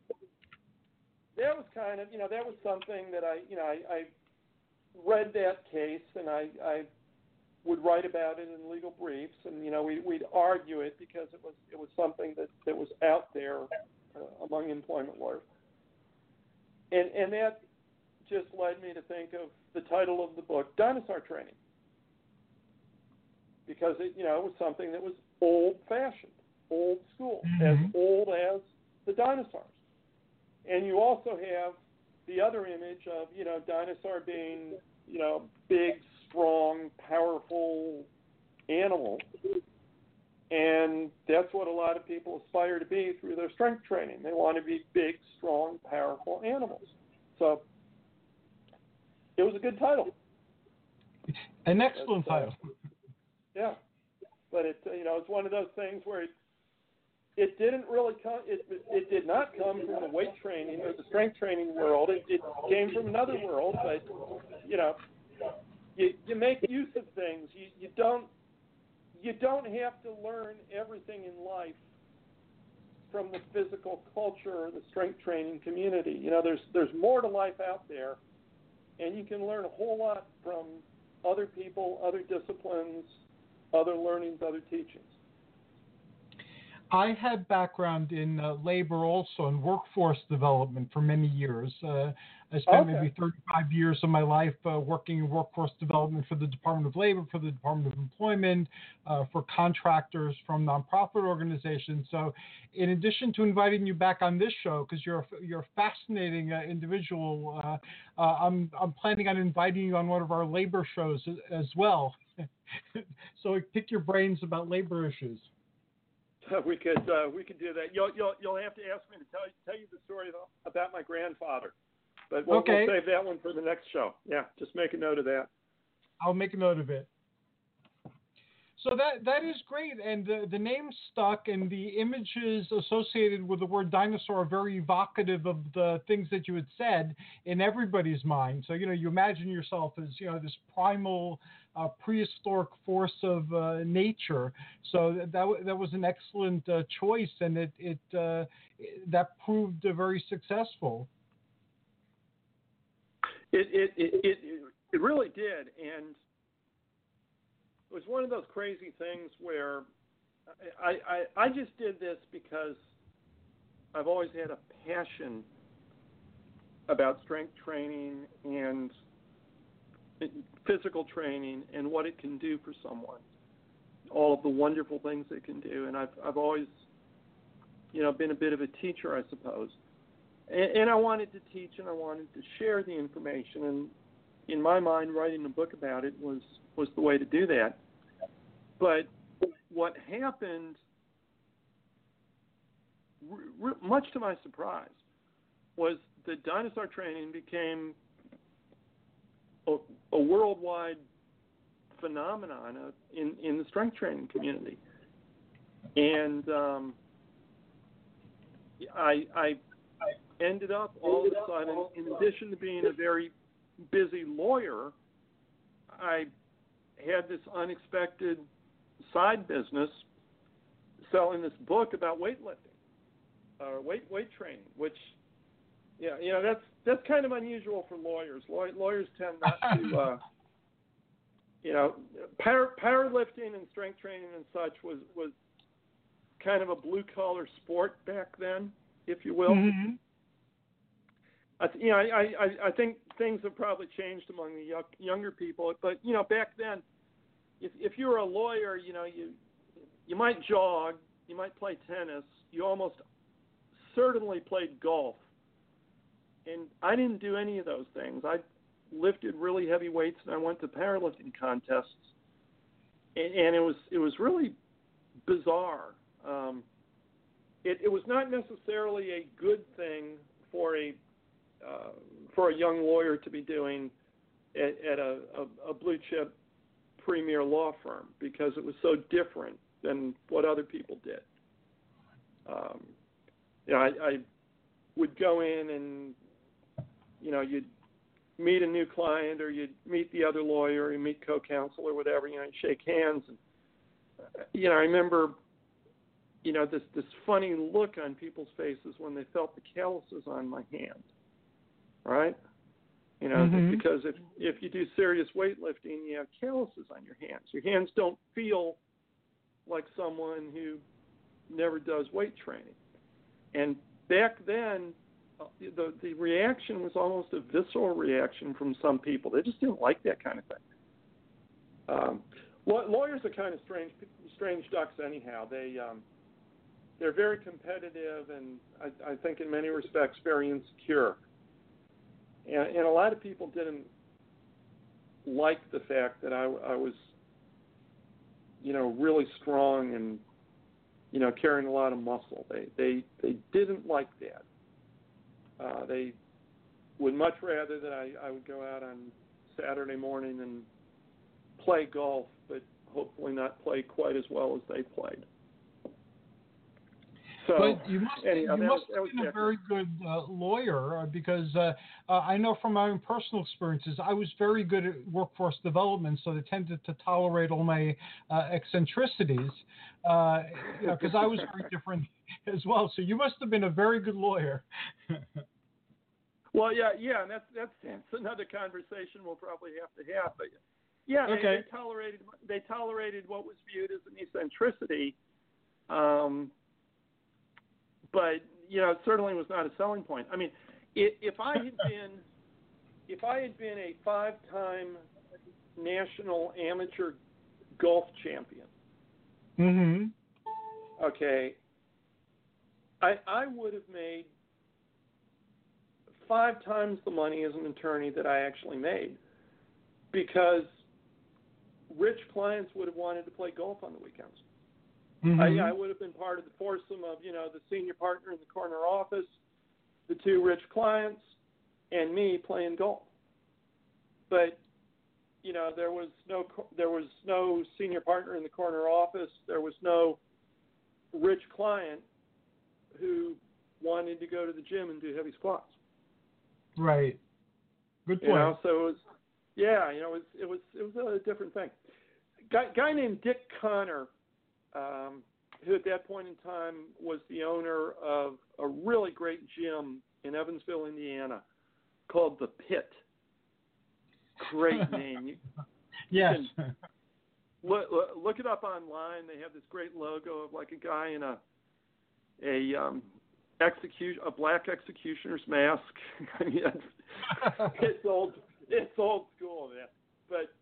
that was kind of, you know, that was something that I, you know, I, I read that case and I, I would write about it in legal briefs, and you know, we, we'd argue it because it was it was something that that was out there uh, among employment lawyers, and and that just led me to think of the title of the book, Dinosaur Training because it you know it was something that was old fashioned, old school, mm-hmm. as old as the dinosaurs. And you also have the other image of you know dinosaur being you know big, strong, powerful animal, and that's what a lot of people aspire to be through their strength training. They want to be big, strong, powerful animals. So it was a good title. An excellent uh, title. Yeah, but it you know it's one of those things where it it didn't really come. It it did not come from the weight training or the strength training world. It, it came from another world, but you know, you you make use of things. You you don't you don't have to learn everything in life from the physical culture or the strength training community. You know, there's there's more to life out there, and you can learn a whole lot from other people, other disciplines, other learnings, other teachings? I had background in uh, labor also and workforce development for many years. Uh, I spent Okay. maybe 35 years of my life uh, working in workforce development for the Department of Labor, for the Department of Employment, uh, for contractors from nonprofit organizations. So, in addition to inviting you back on this show, because you're a, you're a fascinating uh, individual, uh, uh, I'm I'm planning on inviting you on one of our labor shows as, as well. [laughs] so pick your brains about labor issues. [laughs] we could uh, we could do that. You'll you'll you'll have to ask me to tell tell you the story though, about my grandfather, but we'll, Okay. we'll save that one for the next show. Yeah, just make a note of that. I'll make a note of it. So that that is great, and the the name stuck, and the images associated with the word dinosaur are very evocative of the things that you had said in everybody's mind. So you know, you imagine yourself as you know this primal, uh, prehistoric force of uh, nature. So that that, that was an excellent uh, choice, and it it uh, that proved uh, very successful. It it it it, really did, and it was one of those crazy things where I, I I just did this because I've always had a passion about strength training and physical training and what it can do for someone, all of the wonderful things it can do, and I've I've always you know been a bit of a teacher, I suppose and, and I wanted to teach and I wanted to share the information. And in my mind, writing a book about it was was the way to do that. But what happened, r- r- much to my surprise, was the dinosaur training became a, a worldwide phenomenon of, in in the strength training community, and um, I I ended up all of a sudden, in addition to being a very busy lawyer, I had this unexpected side business selling this book about weightlifting, uh, weight weight training, which yeah, you know that's that's kind of unusual for lawyers. Law, lawyers tend not to, [laughs] uh, you know, power powerlifting and strength training and such was was kind of a blue collar sport back then, if you will. Mhm. I, th- you know, I, I, I think things have probably changed among the young, younger people. But you know, back then, if if you were a lawyer, you know, you you might jog, you might play tennis, you almost certainly played golf. And I didn't do any of those things. I lifted really heavy weights and I went to powerlifting contests, and, and it was it was really bizarre. Um, it, it was not necessarily a good thing for a uh, for a young lawyer to be doing at, at a, a, a blue chip premier law firm because it was so different than what other people did. Um, you know, I, I would go in and you know you'd meet a new client or you'd meet the other lawyer or you meet co-counsel or whatever. You know, you shake hands and you know I remember you know this this funny look on people's faces when they felt the calluses on my hand right? You know, Mhm. because if if you do serious weightlifting, you have calluses on your hands. Your hands don't feel like someone who never does weight training. And back then, uh, the the reaction was almost a visceral reaction from some people. They just didn't like that kind of thing. Um, lawyers are kind of strange strange ducks, anyhow. They um, they're very competitive and I, I think in many respects very insecure and, and a lot of people didn't like the fact that I, I was, you know, really strong and, you know, carrying a lot of muscle. They they they didn't like that. Uh, they would much rather that I, I would go out on Saturday morning and play golf, but hopefully not play quite as well as they played. So, but you must, anyhow, you must was- have was been a very good uh, lawyer uh, because uh, uh, I know from my own personal experiences, I was very good at workforce development, so they tended to tolerate all my uh, eccentricities uh, because I was very [laughs] different as well. So you must have been a very good lawyer. [laughs] Well, yeah, yeah, and that's that's that's another conversation we'll probably have to have. But yeah, they, Okay. they tolerated they tolerated what was viewed as an eccentricity, um, but you know, it certainly was not a selling point. I mean, if, if I had been [laughs] if I had been a five-time national amateur golf champion, Mm-hmm. okay, I I would have made five times the money as an attorney that I actually made because rich clients would have wanted to play golf on the weekends. Mhm. I, I would have been part of the foursome of you know the senior partner in the corner office, the two rich clients, and me playing golf. But you know there was no there was no senior partner in the corner office. There was no rich client who wanted to go to the gym and do heavy squats. Right. Good You point. know, so it was, yeah, you know, it was it was it was a different thing. Guy guy named Dick Connor, um, who at that point in time was the owner of a really great gym in Evansville, Indiana, called the Pit. Great [laughs] name. You, yes. look, look, look it up online. They have this great logo of like a guy in a a um execute a black executioner's mask. [laughs] I mean, it's, it's old it's old school, man. But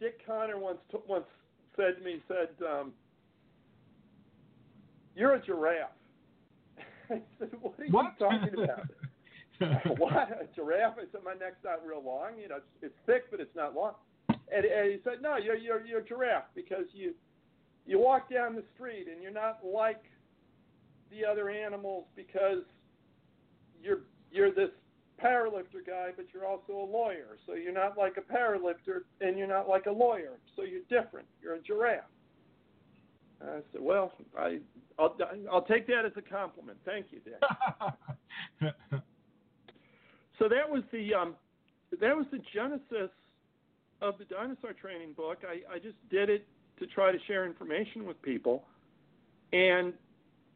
Dick Connor once t- once said to me, said, um, "You're a giraffe." [laughs] I said, "What are What? you talking about?" [laughs] what a giraffe? I said, "My neck's not real long. You know, it's, it's thick, but it's not long." And, and he said, "No, you're you're you're a giraffe because you you walk down the street and you're not like the other animals because you're you're this powerlifter guy, but you're also a lawyer. So you're not like a powerlifter and you're not like a lawyer. So you're different. You're a giraffe." I said, "Well, I I'll I'll take that as a compliment. Thank you, Dick." [laughs] So that was the um, that was the genesis of the dinosaur training book. I, I just did it to try to share information with people, and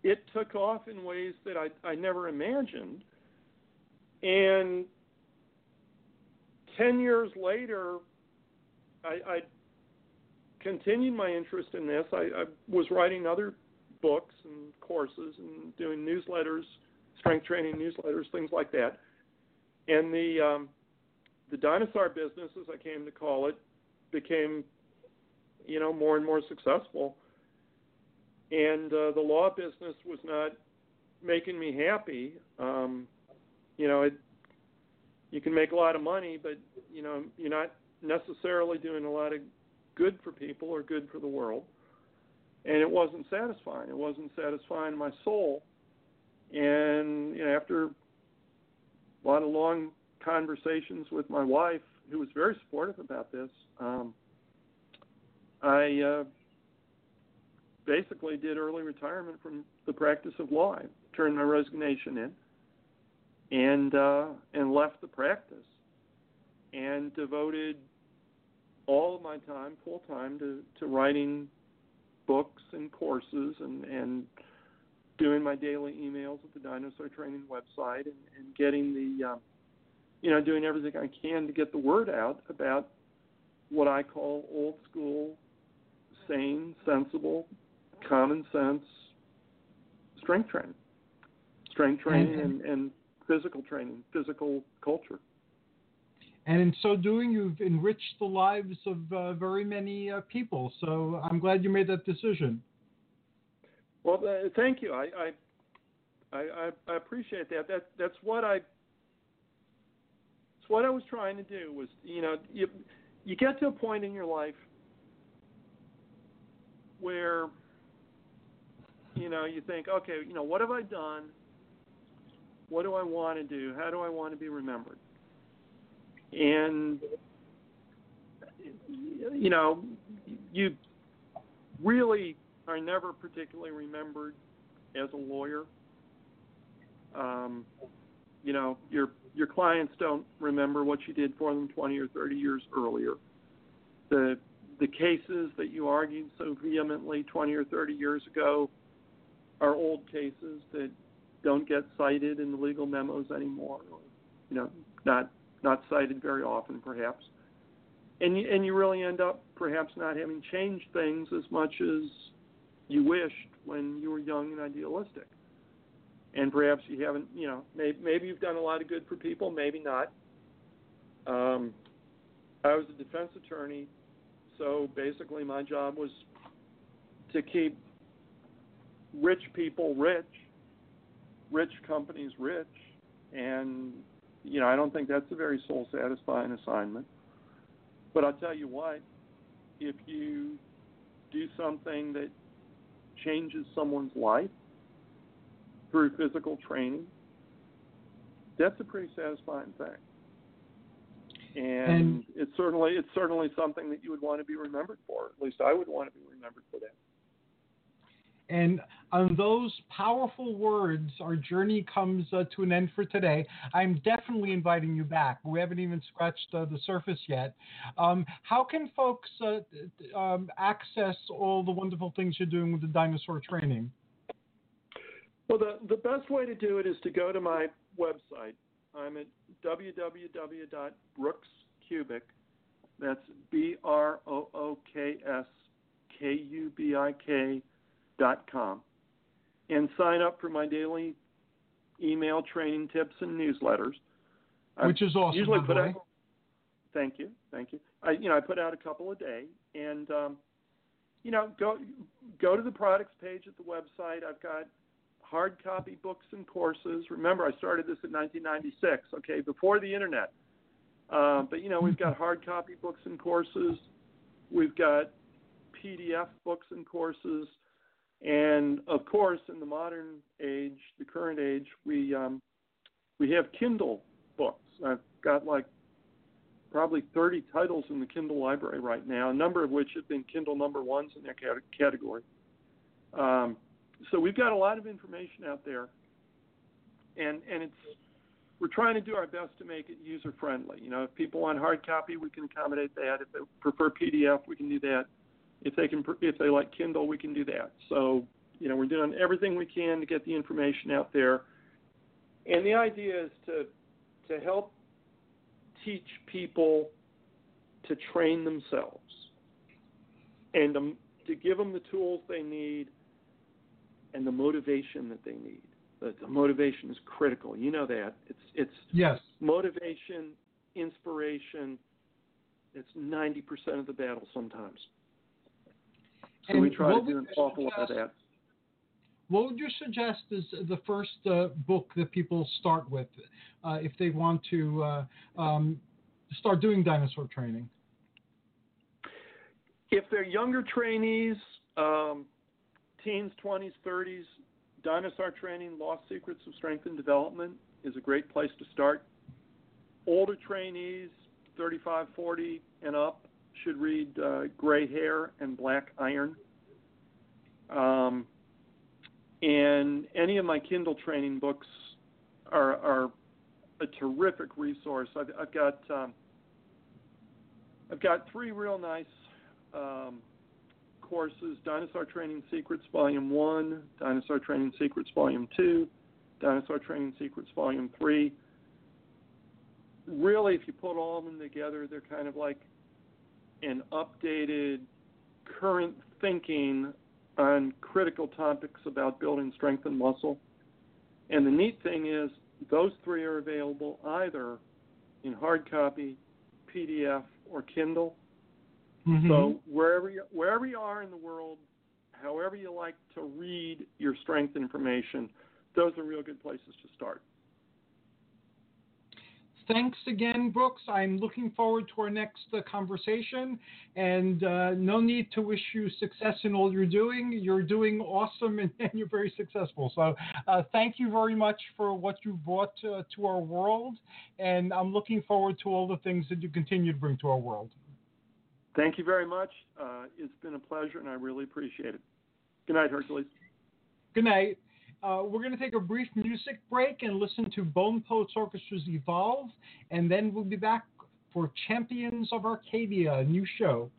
it took off in ways that I, I never imagined. And ten years later, I, I continued my interest in this. I, I was writing other books and courses and doing newsletters, strength training newsletters, things like that and the um, the dinosaur business, as I came to call it, became you know more and more successful. And uh, the law business was not making me happy. Um, you know, it, you can make a lot of money, but you know you're not necessarily doing a lot of good for people or good for the world. And it wasn't satisfying. It wasn't satisfying my soul. And you know, after a lot of long conversations with my wife, who was very supportive about this. Um, I uh, basically did early retirement from the practice of law. I turned my resignation in and uh, and left the practice and devoted all of my time, full time, to, to writing books and courses and, and doing my daily emails at the Dinosaur Training website and, and getting the, um, you know, doing everything I can to get the word out about what I call old school, sane, sensible, common sense strength training, strength training and, and physical training, physical culture. And in so doing, you've enriched the lives of uh, very many uh, people. So I'm glad you made that decision. Well, uh, thank you. I, I I I appreciate that. That that's what I. It's what I was trying to do. Was you know you you get to a point in your life where you know you think, okay, you know what have I done? What do I want to do? How do I want to be remembered? And you know you really are never particularly remembered as a lawyer. Um, you know, your your clients don't remember what you did for them 20 or 30 years earlier. The the cases that you argued so vehemently 20 or 30 years ago are old cases that don't get cited in the legal memos anymore. Or, you know, not not cited very often, perhaps. And you, and you really end up perhaps not having changed things as much as you wished when you were young and idealistic. And perhaps you haven't, you know, maybe, maybe you've done a lot of good for people, maybe not. Um, I was a defense attorney, so basically my job was to keep rich people rich, rich companies rich, and you know I don't think that's a very soul satisfying assignment. But I'll tell you what, if you do something that changes someone's life through physical training, that's a pretty satisfying thing. And, And- it's certainly it's certainly something that you would want to be remembered for. At least I would want to be remembered for that. And on those powerful words, our journey comes uh, to an end for today. I'm definitely inviting you back. We haven't even scratched uh, the surface yet. Um, how can folks uh, um, access all the wonderful things you're doing with the dinosaur training? Well, the, the best way to do it is to go to my website. I'm at www.brookskubik. That's B R O O K S K U B I K dot com. And sign up for my daily email training tips and newsletters. I Which is awesome, Usually put out. Thank you, thank you. I you know I put out a couple a day, and um, you know go go to the products page at the website. I've got hard copy books and courses. Remember, I started this in 1996. Okay, before the internet. Uh, but you know we've got hard copy books and courses. We've got PDF books and courses, and of course, in the modern age, the current age, we um, we have Kindle books. I've got like probably 30 titles in the Kindle library right now, a number of which have been Kindle number ones in their cate- category. Um, so we've got a lot of information out there, and and it's we're trying to do our best to make it user friendly. You know, if people want hard copy, we can accommodate that. If they prefer PDF, we can do that. If they can, if they like Kindle, we can do that. So you know, we're doing everything we can to get the information out there, and the idea is to to help teach people to train themselves and to, to give them the tools they need and the motivation that they need. The, the motivation is critical. You know that. It's it's Yes. motivation, inspiration. It's ninety percent of the battle sometimes. So And we try to what do would an you awful lot of suggest- that. What would you suggest is the first uh, book that people start with uh, if they want to uh, um, start doing dinosaur training? If they're younger trainees, um, teens, 20s, 30s, Dinosaur Training, Lost Secrets of Strength and Development is a great place to start. Older trainees, 35, 40 and up, should read uh, Gray Hair and Black Iron. Um, and any of my Kindle training books are, are a terrific resource. I've, I've got um, I've got three real nice um, courses Dinosaur Training Secrets Volume 1, Dinosaur Training Secrets Volume 2, Dinosaur Training Secrets Volume 3. Really, if you put all of them together, they're kind of like an updated, current thinking on critical topics about building strength and muscle. And the neat thing is, those three are available either in hard copy, PDF, or Kindle. Mhm. So wherever you, wherever you are in the world, however you like to read your strength information, those are real good places to start. Thanks again, Brooks. I'm looking forward to our next uh, conversation. And uh, no need to wish you success in all you're doing. You're doing awesome [laughs] and, and you're very successful. So uh, thank you very much for what you brought uh, to our world. And I'm looking forward to all the things that you continue to bring to our world. Thank you very much. Uh, it's been a pleasure, and I really appreciate it. Good night, Hercules. Good night. Uh, we're going to take a brief music break and listen to Bone Poets Orchestra's Evolve, and then we'll be back for Champions of Arcadia, a new show.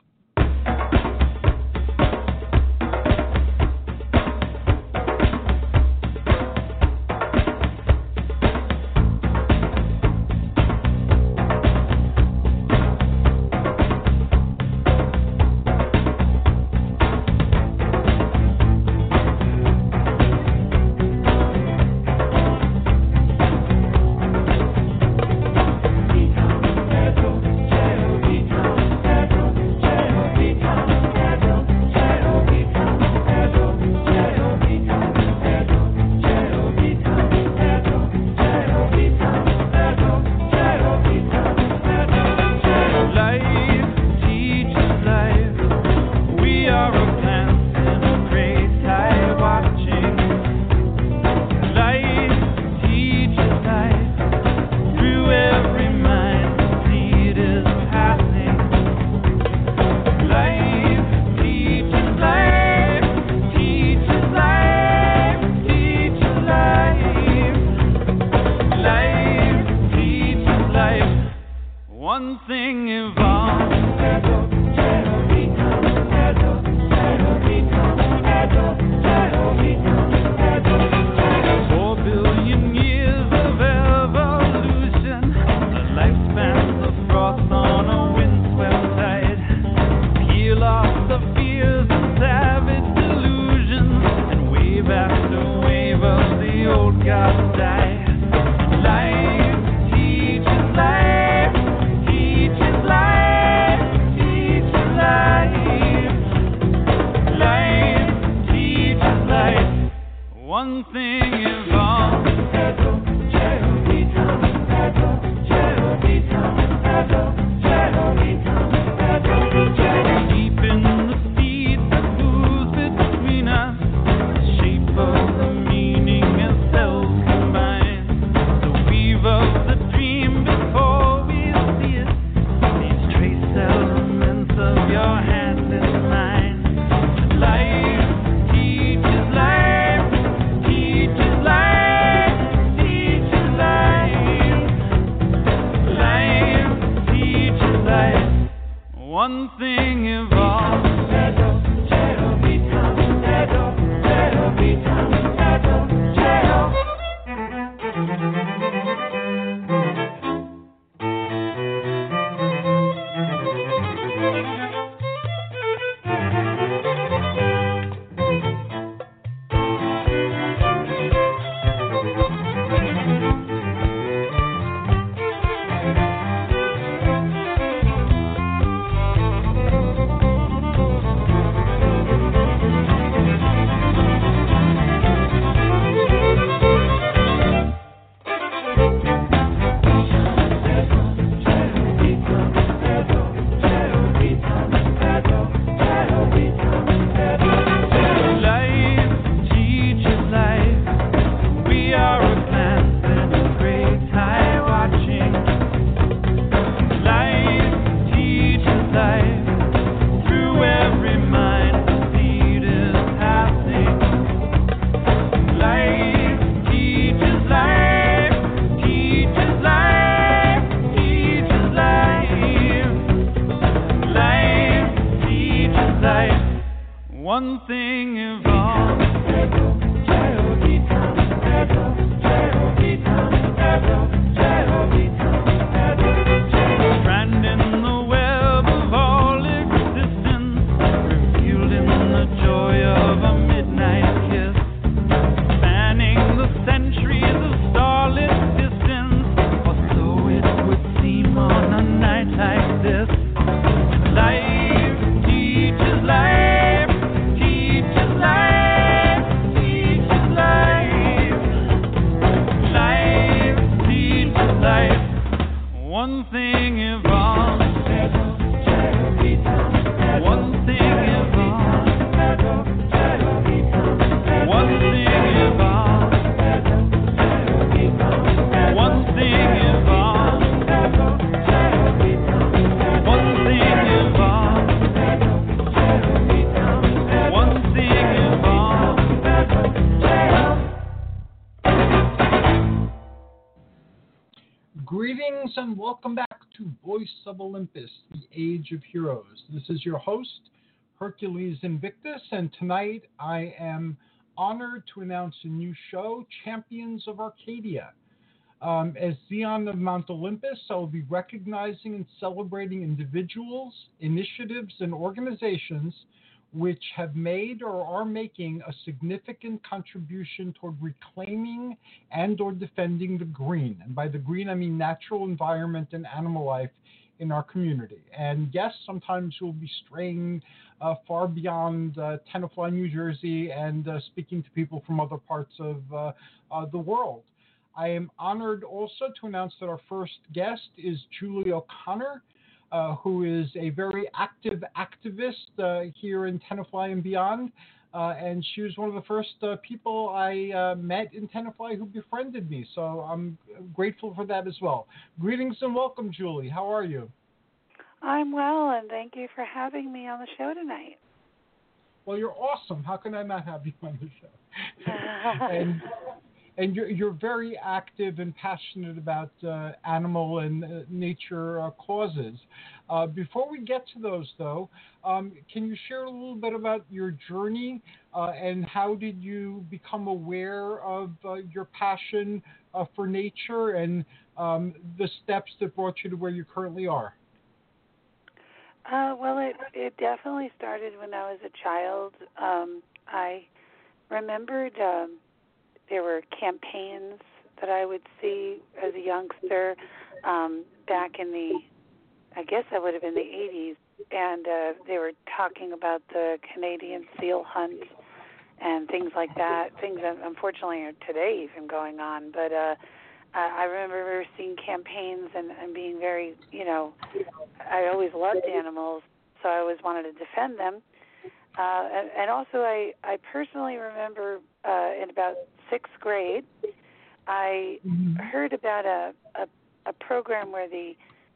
Age of Heroes. This is your host, Hercules Invictus, and tonight I am honored to announce a new show, Champions of Arcadia. Um, as Zeon of Mount Olympus, I will be recognizing and celebrating individuals, initiatives, and organizations which have made or are making a significant contribution toward reclaiming and or defending the green. And by the green, I mean natural environment and animal life in our community. And yes, sometimes we'll be straying uh, far beyond uh, Tenafly, New Jersey, and uh, speaking to people from other parts of uh, uh, the world. I am honored also to announce that our first guest is Julie O'Connor. Uh, who is a very active activist here in Tenafly and beyond. Uh, and she was one of the first uh, people I uh, met in Tenafly who befriended me. So I'm grateful for that as well. Greetings and welcome, Julie. How are you? I'm well, and thank you for having me on the show tonight. Well, you're awesome. How can I not have you on the show? [laughs] and and you're you're very active and passionate about uh, animal and uh, nature uh, causes. Uh, before we get to those, though, um, can you share a little bit about your journey uh, and how did you become aware of uh, your passion for nature and um, the steps that brought you to where you currently are? well, it it definitely started when I was a child. Um, I remembered. Um, there were campaigns that I would see as a youngster um, back in the, I guess that would have been the 80s, and uh, they were talking about the Canadian seal hunt and things like that. Things that unfortunately are today even going on, but. uh I remember seeing campaigns and, and being very, you know, I always loved animals, so I always wanted to defend them. Uh, and, and also, I I personally remember uh, in about sixth grade, I mm-hmm. heard about a, a a program where the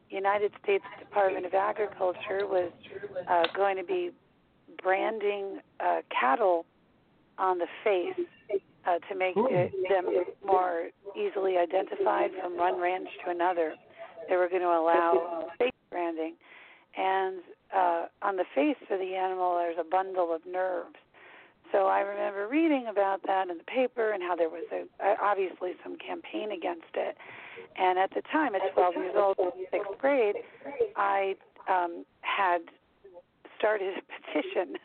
United States Department of Agriculture was uh, going to be branding uh, cattle on the face uh, to make it, them more easily identified from one ranch to another. They were going to allow face branding, and uh, on the face of the animal, there's a bundle of nerves. So I remember reading about that in the paper and how there was a, obviously some campaign against it. And at the time, at 12 years old, sixth grade, I um, had started a [laughs] petition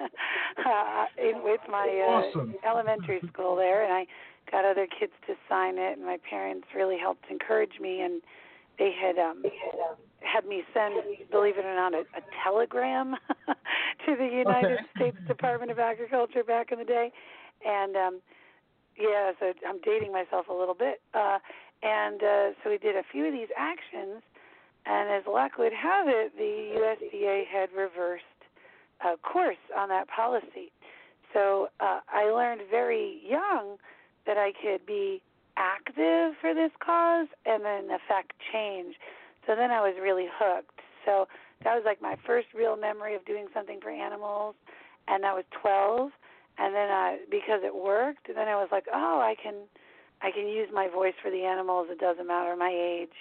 uh, in, with my uh, awesome. elementary [laughs] school there, and I got other kids to sign it. And my parents really helped encourage me, and they had um, had me send, believe it or not, a, a telegram [laughs] to the United okay. States Department of Agriculture back in the day, and um, yeah, so I'm dating myself a little bit. Uh, and uh, so we did a few of these actions, and as luck would have it, the USDA had reversed uh, course on that policy. So uh, I learned very young that I could be active for this cause and then affect change. So then I was really hooked. So that was like my first real memory of doing something for animals, and that was 12. And then I, because it worked, then I was like, oh, I can, I can use my voice for the animals. It doesn't matter my age.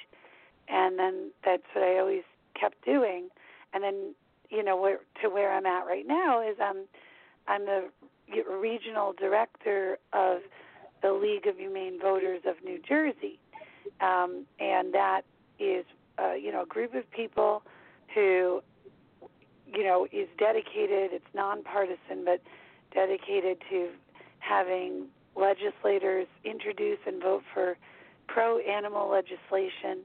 And then that's what I always kept doing. And then, you know, where to where I'm at right now is I'm, I'm the regional director of the League of Humane Voters of New Jersey, um, and that is uh, you know a group of people who you know is dedicated. It's nonpartisan, but dedicated to having legislators introduce and vote for pro-animal legislation,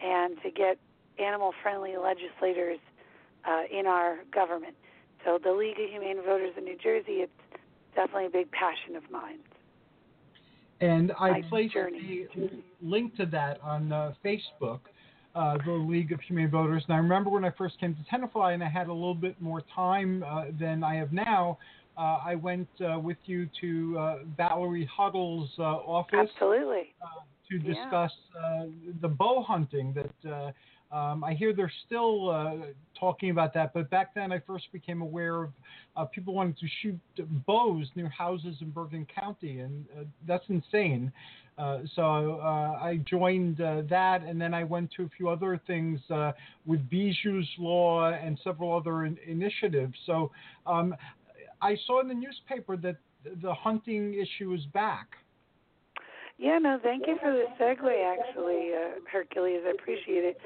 and to get animal-friendly legislators uh, in our government. So the League of Humane Voters in New Jersey, it's definitely a big passion of mine. And I My placed journey. a link to that on uh, Facebook, uh, the League of Humane Voters. And I remember when I first came to Tenafly and I had a little bit more time uh, than I have now. Uh, I went uh, with you to uh, Valerie Huttle's office Absolutely. to discuss the bow hunting that um, I hear they're still uh, talking about that, but back then I first became aware of uh, people wanting to shoot bows near houses in Bergen County, and uh, that's insane. Uh, so uh, I joined uh, that, and then I went to a few other things with Bijou's Law and several other in- initiatives. So um, I saw in the newspaper that the hunting issue is back. Yeah, no, thank you for the segue, actually, uh, Hercules. I appreciate it.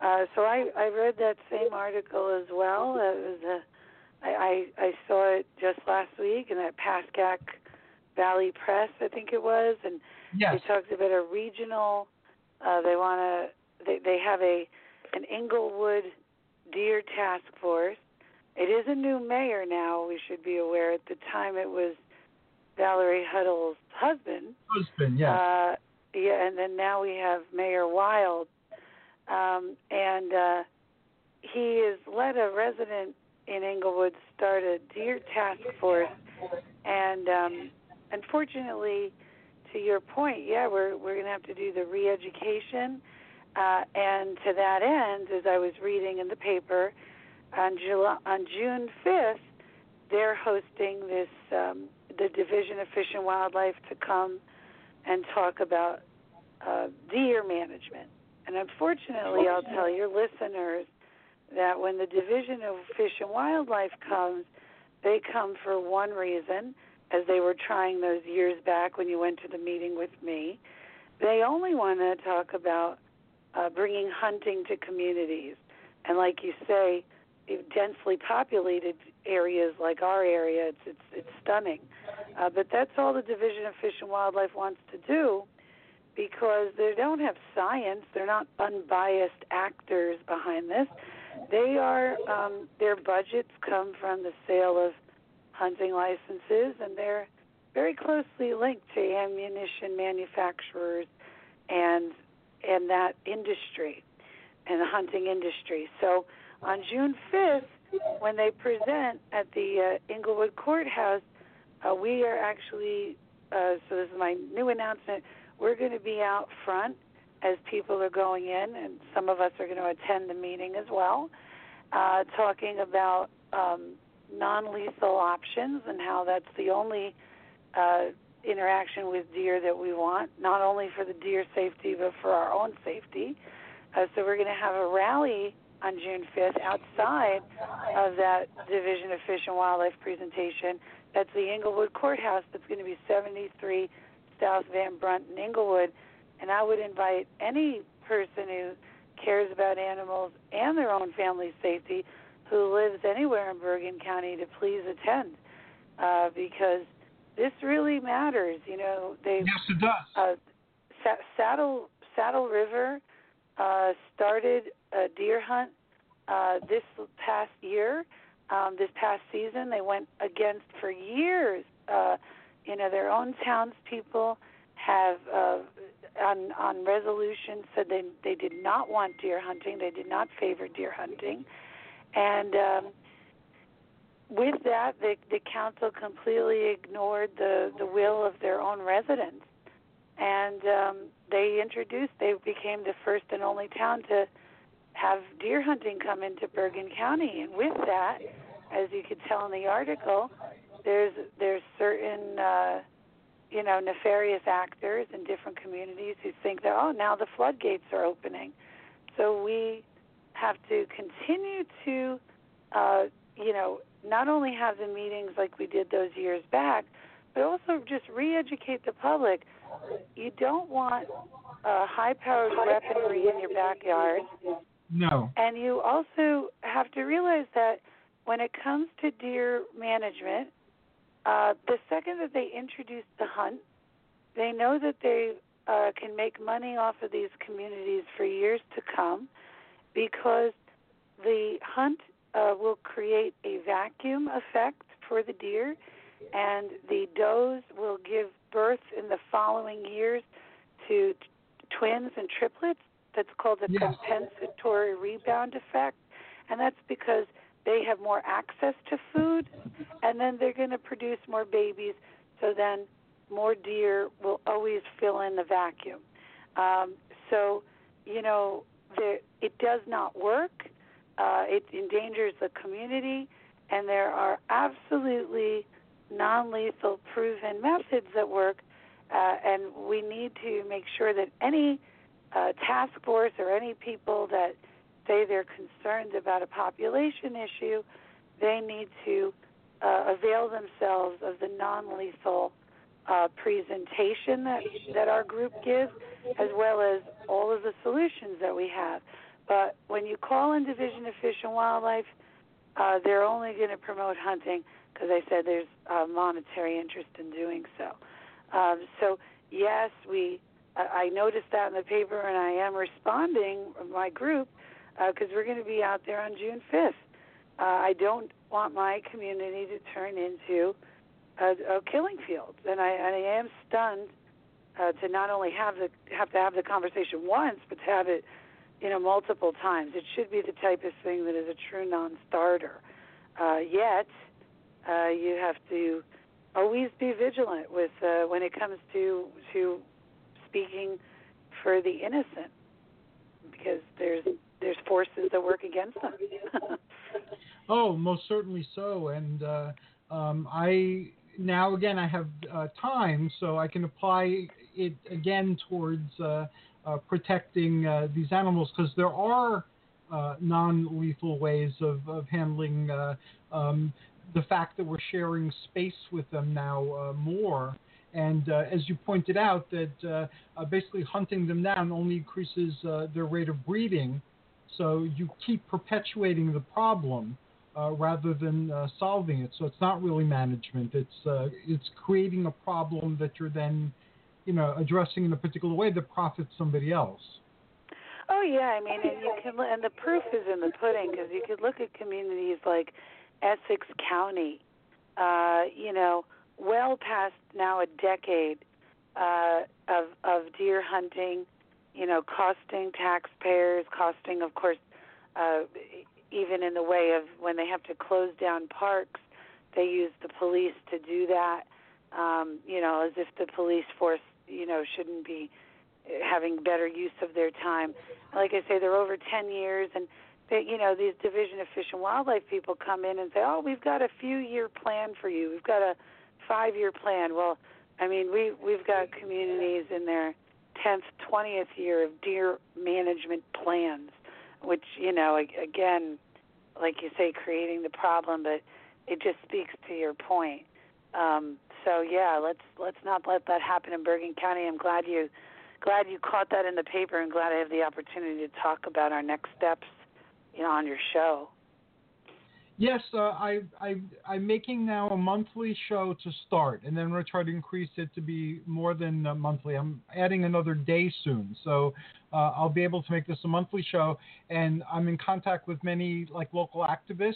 Uh, so I I read that same article as well. It was a, I, I I saw it just last week in that Pascack Valley Press, I think it was, and yes. they talked about a regional. Uh, they want to. They they have a an Englewood Deer Task Force. It is a new mayor now. We should be aware. At the time, it was Valerie Huttle's husband. Husband, yeah. Uh, yeah, and then now we have Mayor Wild, um, and uh, he has led a resident in Englewood start a deer task force, and um, unfortunately, to your point, yeah, we're we're going to have to do the re-education, uh, and to that end, as I was reading in the paper, on July on June fifth, they're hosting this. Um, the Division of Fish and Wildlife to come and talk about uh, deer management. And unfortunately, I'll tell your listeners that when the Division of Fish and Wildlife comes, they come for one reason, as they were trying those years back when you went to the meeting with me. They only want to talk about uh, bringing hunting to communities. And like you say, densely populated areas like our area, it's it's, it's stunning. Uh, but that's all the Division of Fish and Wildlife wants to do because they don't have science. They're not unbiased actors behind this. They are um, their budgets come from the sale of hunting licenses, and they're very closely linked to ammunition manufacturers and and that industry and the hunting industry. So on June 5th, when they present at the uh, Englewood Courthouse, uh, we are actually, uh, so this is my new announcement, we're going to be out front as people are going in, and some of us are going to attend the meeting as well, uh, talking about um, non lethal options and how that's the only uh, interaction with deer that we want, not only for the deer safety, but for our own safety. Uh, so we're going to have a rally on June 5th outside of that Division of Fish and Wildlife presentation. That's the Englewood Courthouse. That's going to be 73 South Van Brunt in Englewood. And I would invite any person who cares about animals and their own family safety who lives anywhere in Bergen County to please attend uh, because this really matters. You know, they yes, it does. Uh, Saddle Saddle River uh, started a deer hunt uh, this past year. Um, this past season, they went against for years. Uh, you know, their own townspeople have uh, on on resolution said they they did not want deer hunting. They did not favor deer hunting, and um, with that, the, the council completely ignored the, the will of their own residents. And um, they introduced, they became the first and only town to have deer hunting come into Bergen County. And with that, as you could tell in the article, there's there's certain uh, you know nefarious actors in different communities who think that oh now the floodgates are opening, so we have to continue to uh, you know not only have the meetings like we did those years back, but also just re-educate the public. You don't want uh, high-powered weaponry in your backyard. No. And you also have to realize that when it comes to deer management, uh, the second that they introduce the hunt, they know that they uh, can make money off of these communities for years to come because the hunt uh, will create a vacuum effect for the deer, and the does will give birth in the following years to t- twins and triplets. That's called the yes. compensatory rebound effect, and that's because they have more access to food, and then they're going to produce more babies. So then, more deer will always fill in the vacuum. Um, so, you know, the, it does not work uh, it endangers the community, and there are absolutely non-lethal proven methods that work. Uh, and we need to make sure that any uh, task force or any people that say they're concerned about a population issue, they need to uh, avail themselves of the non-lethal uh, presentation that that our group gives, as well as all of the solutions that we have. But when you call in Division of Fish and Wildlife, uh, they're only going to promote hunting because I said there's a monetary interest in doing so. Um, so yes, we. I noticed that in the paper, and I am responding my group because uh, we're going to be out there on June 5th. Uh, I don't want my community to turn into a, a killing field, and I, and I am stunned uh, to not only have the have to have the conversation once, but to have it you know, multiple times. It should be the type of thing that is a true non-starter. Uh, yet, uh, you have to always be vigilant with uh, when it comes to to speaking for the innocent, because there's there's forces that work against them. [laughs] oh, most certainly so, and uh, um, I now again I have uh, time, so I can apply it again towards uh, uh, protecting uh, these animals because there are uh, non-lethal ways of, of handling um, the fact that we're sharing space with them now more. And uh, as you pointed out, that basically hunting them down only increases their rate of breeding. So you keep perpetuating the problem. uh, rather than uh, solving it. So it's not really management. It's uh, it's creating a problem that you're then, you know, addressing in a particular way that profits somebody else. Oh yeah, I mean, and you can, and the proof is in the pudding because you could look at communities like Essex County, uh, you know, well past now a decade uh, of of deer hunting, you know, costing taxpayers, costing, of course, uh, even in the way of when they have to close down parks, they use the police to do that. Um, you know, as if the police force, you know, shouldn't be having better use of their time. Like I say, they're over 10 years, and they, you know, these Division of Fish and Wildlife people come in and say, "Oh, we've got a few year plan for you. We've got a five year plan." Well, I mean, we we've got communities in their 10th, 20th year of deer management plans, which you know, again, like you say, creating the problem, but it just speaks to your point. Um, so yeah, let's let's not let that happen in Bergen County. I'm glad you glad you caught that in the paper, and glad I have the opportunity to talk about our next steps, you know, on your show. Yes, uh, I, I, I'm making now a monthly show to start, and then we're going to try to increase it to be more than monthly. I'm adding another day soon, so uh, I'll be able to make this a monthly show. And I'm in contact with many like local activists,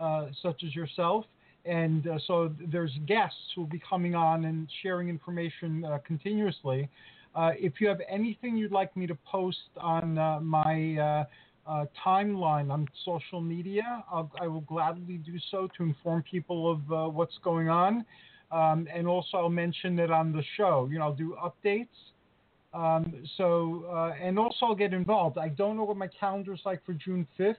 uh, such as yourself, and uh, so there's guests who will be coming on and sharing information uh, continuously. if you have anything you'd like me to post on my uh, timeline on social media. I'll, I will gladly do so to inform people of uh, what's going on. Um, and also, I'll mention it on the show. You know, I'll do updates. Um, so, uh, and also, I'll get involved. I don't know what my calendar's like for June 5th.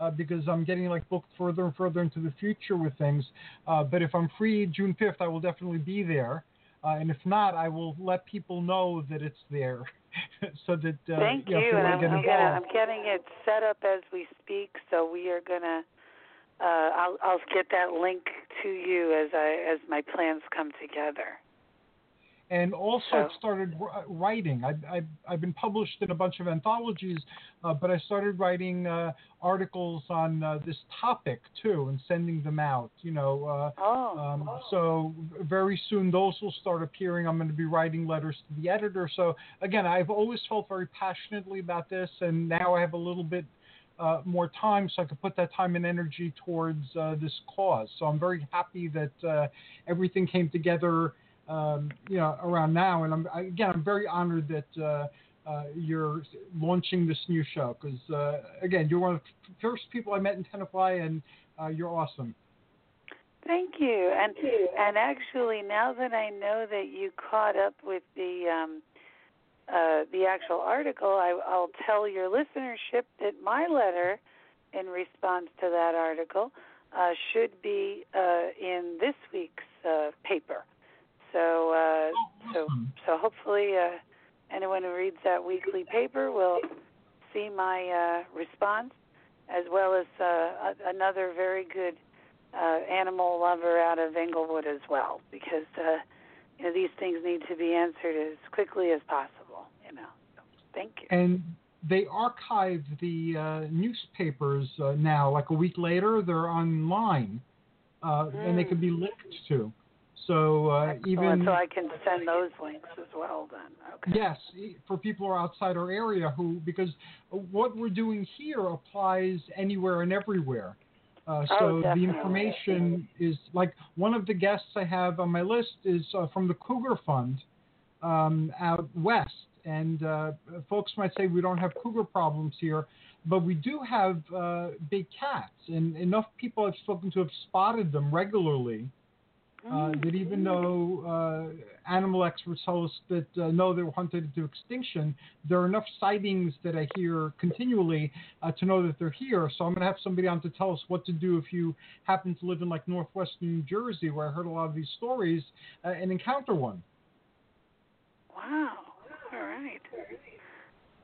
Uh, because I'm getting like booked further and further into the future with things. Uh, but if I'm free June 5th, I will definitely be there. Uh, and if not, I will let people know that it's there. [laughs] [laughs] so that uh, thank you, you know, and I'm, gonna, I'm getting it set up as we speak so we are gonna uh, I'll, I'll get that link to you as I as my plans come together and also so. Started writing. I've, I've, I've, been published in a bunch of anthologies, uh, but I started writing uh, articles on uh, this topic too and sending them out. You know, uh, oh. Um, so very soon those will start appearing. I'm going to be writing letters to the editor. So again, I've always felt very passionately about this, and now I have a little bit. Uh, more time so I could put that time and energy towards uh, this cause. So I'm very happy that everything came together um, you know, around now. And I'm, again, I'm very honored that uh, uh, you're launching this new show because, uh, again, you're one of the first people I met in Tenafly, and uh, you're awesome. Thank you. And and actually, now that I know that you caught up with the um, uh, the actual article, I, I'll tell your listenership that my letter in response to that article uh, should be uh, in this week's uh, paper. So, uh, so, so hopefully, uh, anyone who reads that weekly paper will see my uh, response, as well as uh, another very good uh, animal lover out of Englewood as well, because uh, you know these things need to be answered as quickly as possible. You know, so, thank you. And they archive the uh, newspapers uh, now. Like a week later, they're online, uh, mm. and they can be linked to. So uh, even so, I can send those links as well. Then, okay. Yes, for people who are outside our area, who because what we're doing here applies anywhere and everywhere. Uh, oh, so the information is like one of the guests I have on my list is uh, from the Cougar Fund um, out west. And uh, folks might say we don't have cougar problems here, but we do have uh, big cats, and enough people I've spoken to have spotted them regularly uh, that even though uh, animal experts tell us that uh, no, they were hunted into extinction, there are enough sightings that I hear continually uh, to know that they're here. So I'm going to have somebody on to tell us what to do if you happen to live in like northwestern New Jersey, where I heard a lot of these stories, uh, and encounter one. Wow! All right.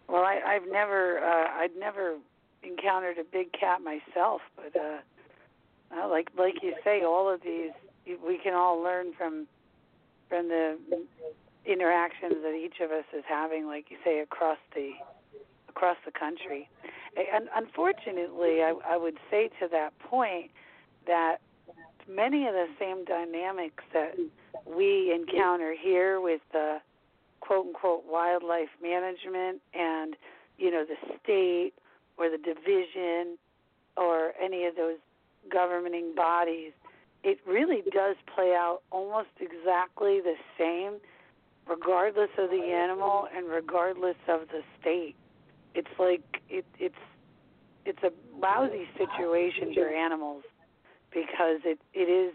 Well, I, I've never, uh, I'd never encountered a big cat myself, but uh, like like you say, all of these we can all learn from from the interactions that each of us is having, like you say, across the across the country. and unfortunately, I, I would say to that point that many of the same dynamics that we encounter here with the quote unquote wildlife management and you know the state or the division or any of those governing bodies it really does play out almost exactly the same regardless of the animal and regardless of the state. It's like it it's it's a lousy situation for animals because it it is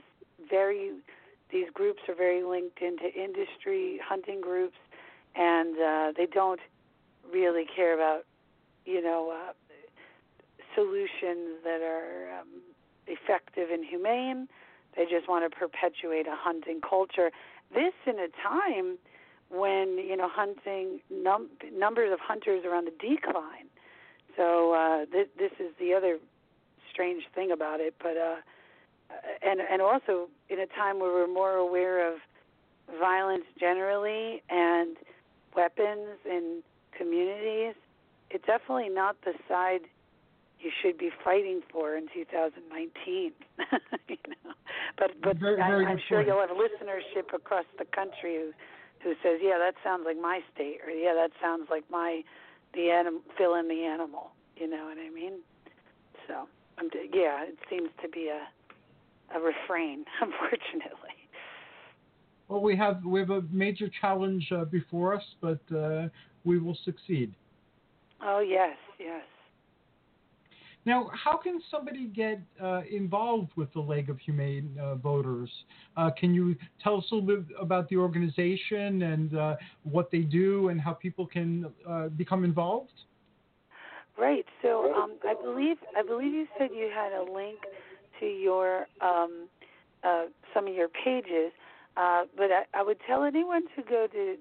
very these groups are very linked into industry hunting groups and uh they don't really care about you know uh solutions that are um, effective and humane they just want to perpetuate a hunting culture. This in a time when you know hunting num- numbers of hunters are on the decline. So uh th- this is the other strange thing about it but uh and and also in a time where we're more aware of violence generally and weapons in communities, it's definitely not the side you should be fighting for in 2019. [laughs] you know, but but very, I, very I'm good sure you'll have listenership across the country who who says, yeah, that sounds like my state, or yeah, that sounds like my the anim fill in the animal. You know what I mean? So I'm yeah, it seems to be a a refrain, [laughs] unfortunately. Well, we have we have a major challenge uh, before us, but uh, we will succeed. Oh yes, yes. Now, how can somebody get uh, involved with the League of Humane uh, Voters? Uh, can you tell us a little bit about the organization and uh, what they do and how people can uh, become involved? Right. So um, I believe I believe you said you had a link to your um, uh, some of your pages, but I, I would tell anyone to go to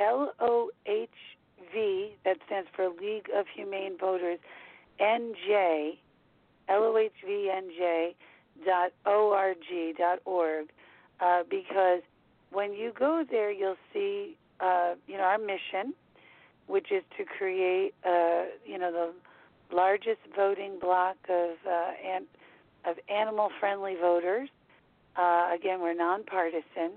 LOHV, that stands for League of Humane Voters, NJ, LOHVNJ dot org dot org, uh, because when you go there, you'll see uh, you know our mission, which is to create uh, you know the largest voting bloc of uh, and of animal-friendly voters. Uh, again, we're nonpartisan,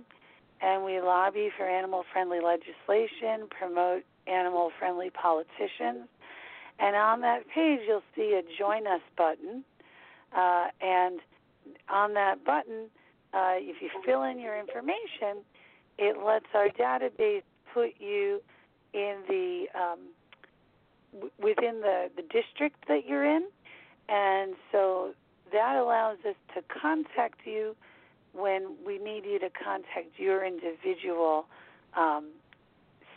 and we lobby for animal-friendly legislation, promote animal-friendly politicians. And on that page, you'll see a Join Us button. Uh, and on that button, uh, if you fill in your information, it lets our database put you in the um, w- within the, the district that you're in. And so that allows us to contact you when we need you to contact your individual um,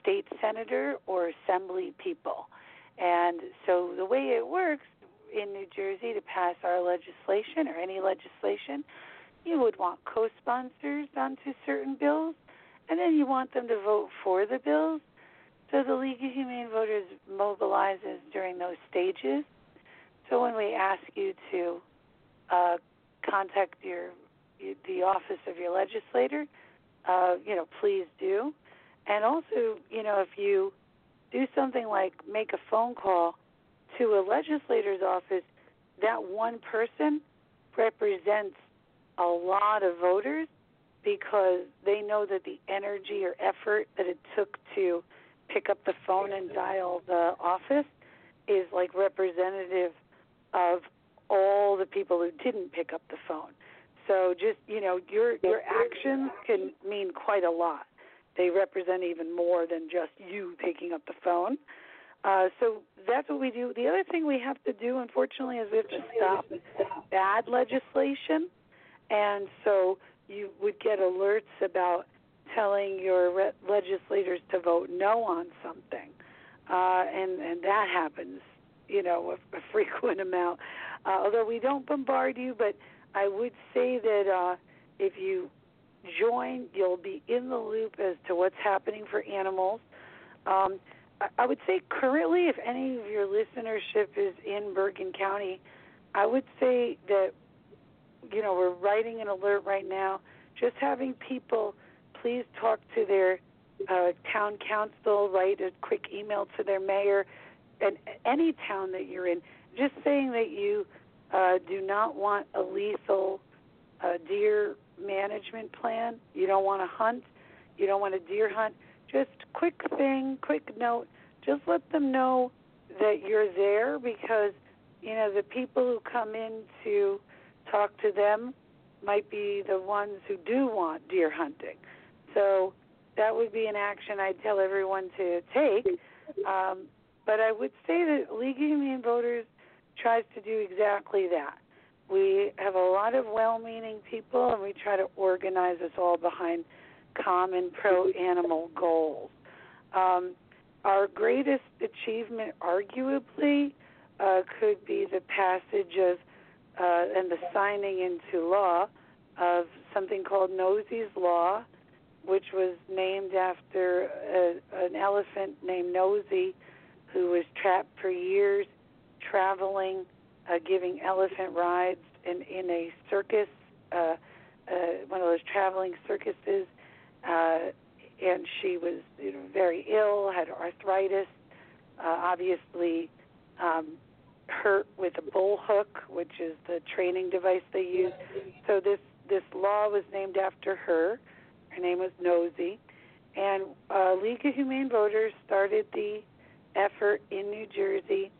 state senator or assembly people. And so the way it works in New Jersey to pass our legislation or any legislation, you would want co sponsors onto certain bills, and then you want them to vote for the bills. So the League of Humane Voters mobilizes during those stages. So when we ask you to uh, contact your the office of your legislator, uh, you know, please do. And also, you know, if you do something like make a phone call to a legislator's office, that one person represents a lot of voters because they know that the energy or effort that it took to pick up the phone and dial the office is like representative of all the people who didn't pick up the phone. So just you know, your your actions can mean quite a lot. They represent even more than just you picking up the phone. Uh, so that's what we do. The other thing we have to do, unfortunately, is we have to stop bad legislation. And so you would get alerts about telling your re- legislators to vote no on something, uh, and and that happens, you know, a, a [laughs] frequent amount. Uh, although we don't bombard you, but I would say that uh, if you join, you'll be in the loop as to what's happening for animals. Um, I, I would say currently, if any of your listenership is in Bergen County, I would say that you know we're writing an alert right now. Just having people please talk to their uh, town council, write a quick email to their mayor, and any town that you're in, just saying that you uh, do not want a lethal uh, deer management plan. You don't want to hunt. You don't want to deer hunt. Just quick thing, quick note. Just let them know that you're there because you know the people who come in to talk to them might be the ones who do want deer hunting. So that would be an action I'd tell everyone to take. Um, but I would say that League of Humane Voters tries to do exactly that. We have a lot of well meaning people, and we try to organize us all behind common pro animal goals. Um, our greatest achievement, arguably, uh, could be the passage of uh, and the signing into law of something called Nosey's Law, which was named after a, an elephant named Nosey, who was trapped for years traveling, uh, giving elephant rides in, in a circus, uh, uh, one of those traveling circuses. Uh, and she was you know, very ill, had arthritis, uh, obviously um, hurt with a bull hook, which is the training device they use. So this this law was named after her. Her name was Nosey, and uh, League of Humane Voters started the effort in New Jersey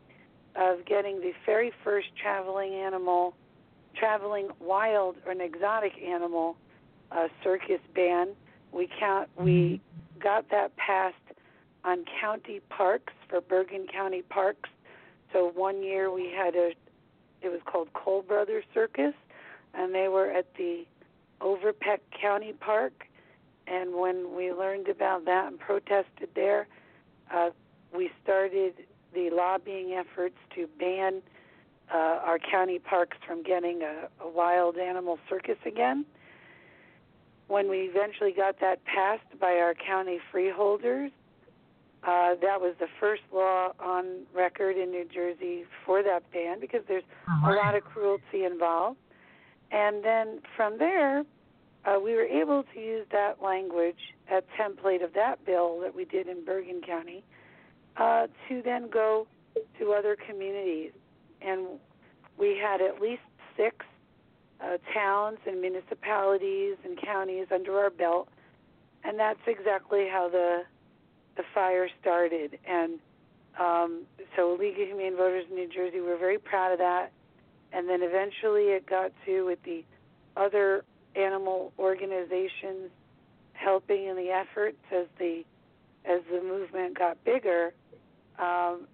of getting the very first traveling animal, traveling wild or an exotic animal uh, circus ban. We count we got that passed on county parks for Bergen County parks. So one year we had a it was called Cole Brothers Circus and they were at the Overpeck County Park and when we learned about that and protested there, uh, we started the lobbying efforts to ban uh, our county parks from getting a, a wild animal circus again. When we eventually got that passed by our county freeholders, uh, that was the first law on record in New Jersey for that ban because there's a lot of cruelty involved. And then from there, uh, we were able to use that language, that template of that bill that we did in Bergen County, uh, to then go to other communities. And we had at least six uh, towns and municipalities and counties under our belt, and that's exactly how the the fire started. And um, so, League of Humane Voters in New Jersey, we're very proud of that. And then eventually, it got to with the other animal organizations helping in the efforts as the as the movement got bigger. Um,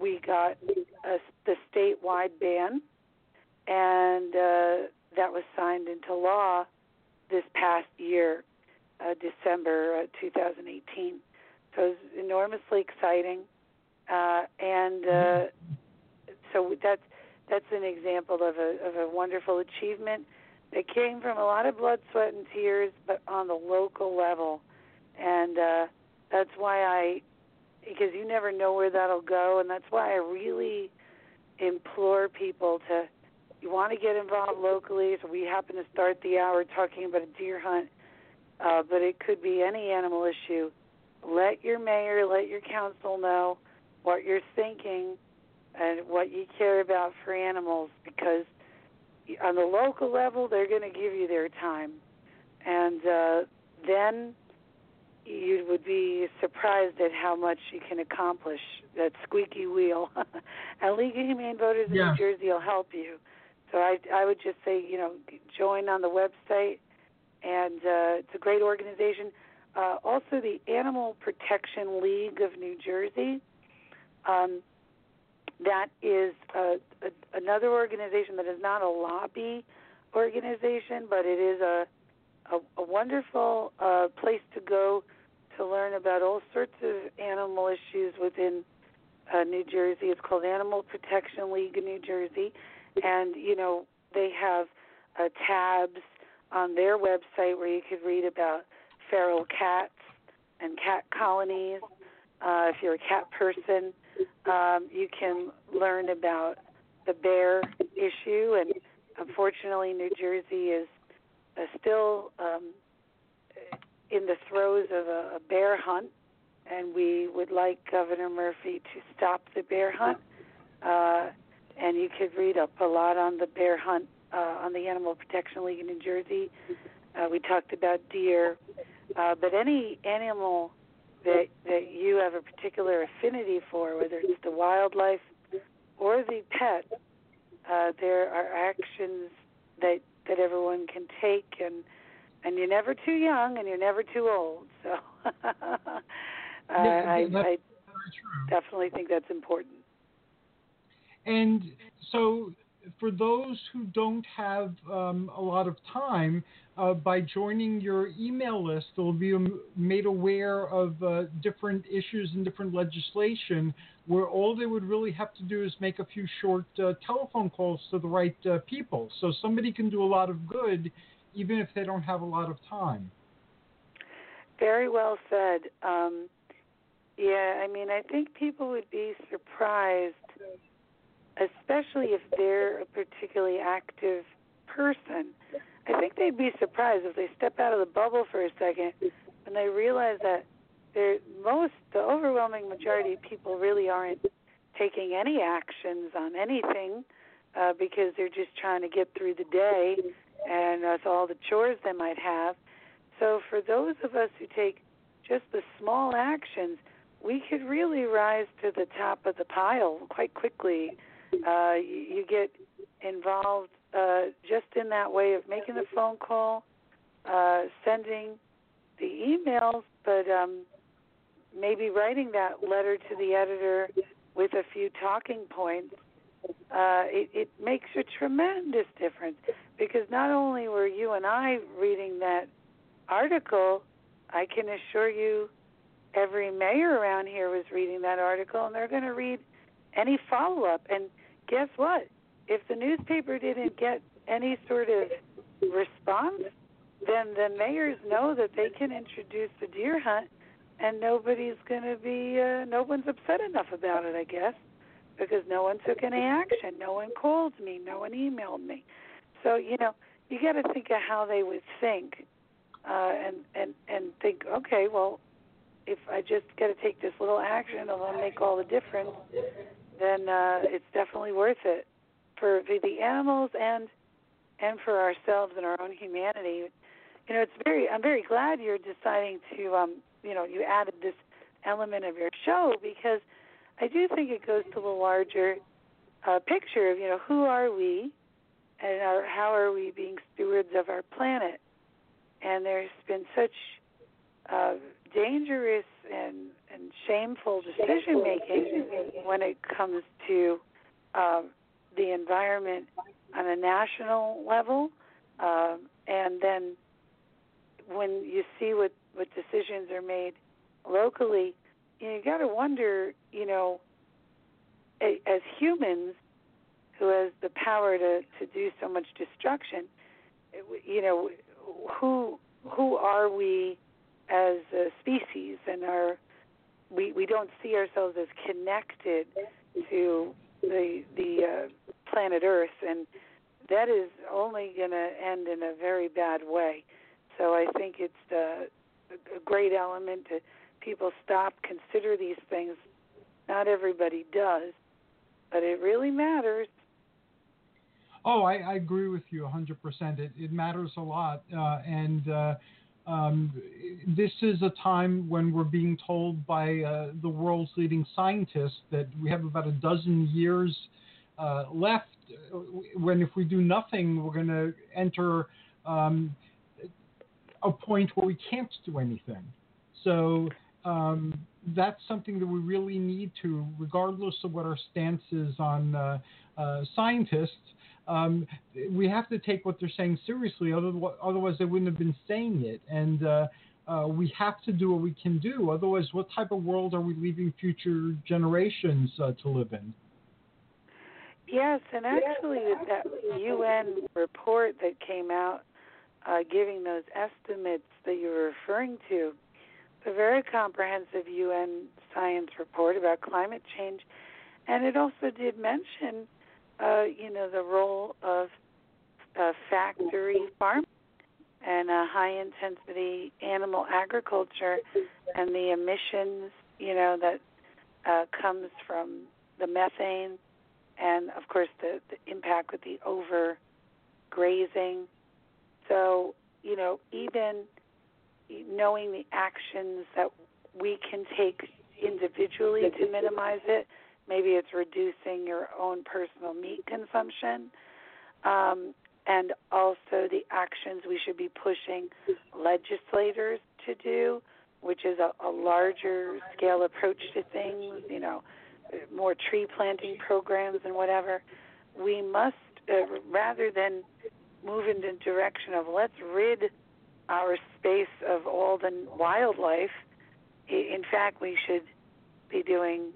we got a, the statewide ban, and uh, that was signed into law this past year, uh, December uh, 2018. So it was enormously exciting, uh, and uh, so that's that's an example of a of a wonderful achievement that came from a lot of blood, sweat, and tears, but on the local level, and uh, that's why I because you never know where that'll go, and that's why I really implore people to you want to get involved locally. So we happen to start the hour talking about a deer hunt, uh, but it could be any animal issue. Let your mayor, let your council know what you're thinking and what you care about for animals, because on the local level they're going to give you their time, and uh, then you would be surprised at how much you can accomplish. That squeaky wheel. [laughs] and League of Humane Voters in New Jersey will help you. So I, I would just say, you know, join on the website, and uh, it's a great organization. Uh, also, the Animal Protection League of New Jersey. Um, that is a, a, another organization that is not a lobby organization, but it is a a, a wonderful uh, place to go to learn about all sorts of animal issues within uh, New Jersey. It's called Animal Protection League of New Jersey, and you know they have uh, tabs on their website where you could read about feral cats and cat colonies. Uh, if you're a cat person, um, you can learn about the bear issue, and unfortunately, New Jersey is uh, still um, in the throes of a, a bear hunt, and we would like Governor Murphy to stop the bear hunt. Uh, and you could read up a lot on the bear hunt uh, on the Animal Protection League in New Jersey. Uh, we talked about deer, uh, but any animal that that you have a particular affinity for, whether it's the wildlife or the pet, uh, there are actions that that everyone can take, and and you're never too young and you're never too old. [laughs] So uh, I, I definitely think that's important. And so, for those who don't have um, a lot of time, uh, by joining your email list, they'll be made aware of uh, different issues and different legislation where all they would really have to do is make a few short uh, telephone calls to the right uh, people. So somebody can do a lot of good even if they don't have a lot of time. Very well said. Um, yeah, I mean, I think people would be surprised, especially if they're a particularly active person. I think they'd be surprised if they step out of the bubble for a second and they realize that they're, most, the overwhelming majority of people really aren't taking any actions on anything uh, because they're just trying to get through the day and so all the chores they might have. So for those of us who take just the small actions, we could really rise to the top of the pile quite quickly. Uh, you, you get involved uh, just in that way of making the phone call, uh, sending the emails, but um, maybe writing that letter to the editor with a few talking points. Uh, it, it makes a tremendous difference because not only were you and I reading that article, I can assure you every mayor around here was reading that article and they're going to read any follow up. And guess what? If the newspaper didn't get any sort of response, then the mayors know that they can introduce the deer hunt and nobody's going to be, uh, no one's upset enough about it, I guess, because no one took any action. No one called me. No one emailed me. So you know, you got to think of how they would think, uh, and and and think, okay, well, if I just got to take this little action, it'll make all the difference. Then uh, it's definitely worth it for the, animals and and for ourselves and our own humanity. You know, it's very. I'm very glad you're deciding to. Um, you know, you added this element of your show because I do think it goes to the larger uh, picture of you know who are we and our, how are we being stewards of our planet? And there's been such uh, dangerous and, and shameful decision making when it comes to uh, the environment on a national level, uh, and then when you see what what decisions are made locally, you, got to wonder, you know, as humans, who has the power to to do so much destruction you know who who are we as a species and are we we don't see ourselves as connected to the the uh, planet earth and that is only going to end in a very bad way. So i think it's uh, a great element to people stop consider these things not everybody does but it really matters Oh, I, I agree with you 100%. It, it matters a lot. Uh, and uh, um, this is a time when we're being told by uh, the world's leading scientists that we have about a dozen years uh, left. When, if we do nothing, we're going to enter um, a point where we can't do anything. So, um, that's something that we really need to, regardless of what our stance is on uh, uh, scientists, um, we have to take what they're saying seriously. Otherwise, they wouldn't have been saying it. And uh, uh, we have to do what we can do. Otherwise, what type of world are we leaving future generations uh, to live in? Yes, and actually, that UN report that came out uh, giving those estimates that you were referring to, a very comprehensive UN science report about climate change, and it also did mention uh, you know, the role of uh, factory farming and uh, high intensity animal agriculture and the emissions, you know, that uh, comes from the methane, and of course the, the impact with the overgrazing. So, you know, even knowing the actions that we can take individually to minimize it. Maybe it's reducing your own personal meat consumption. Um, and also the actions we should be pushing legislators to do, which is a, a larger scale approach to things, you know, more tree planting programs and whatever. We must, uh, rather than move in the direction of let's rid our space of all the wildlife, in fact, we should be doing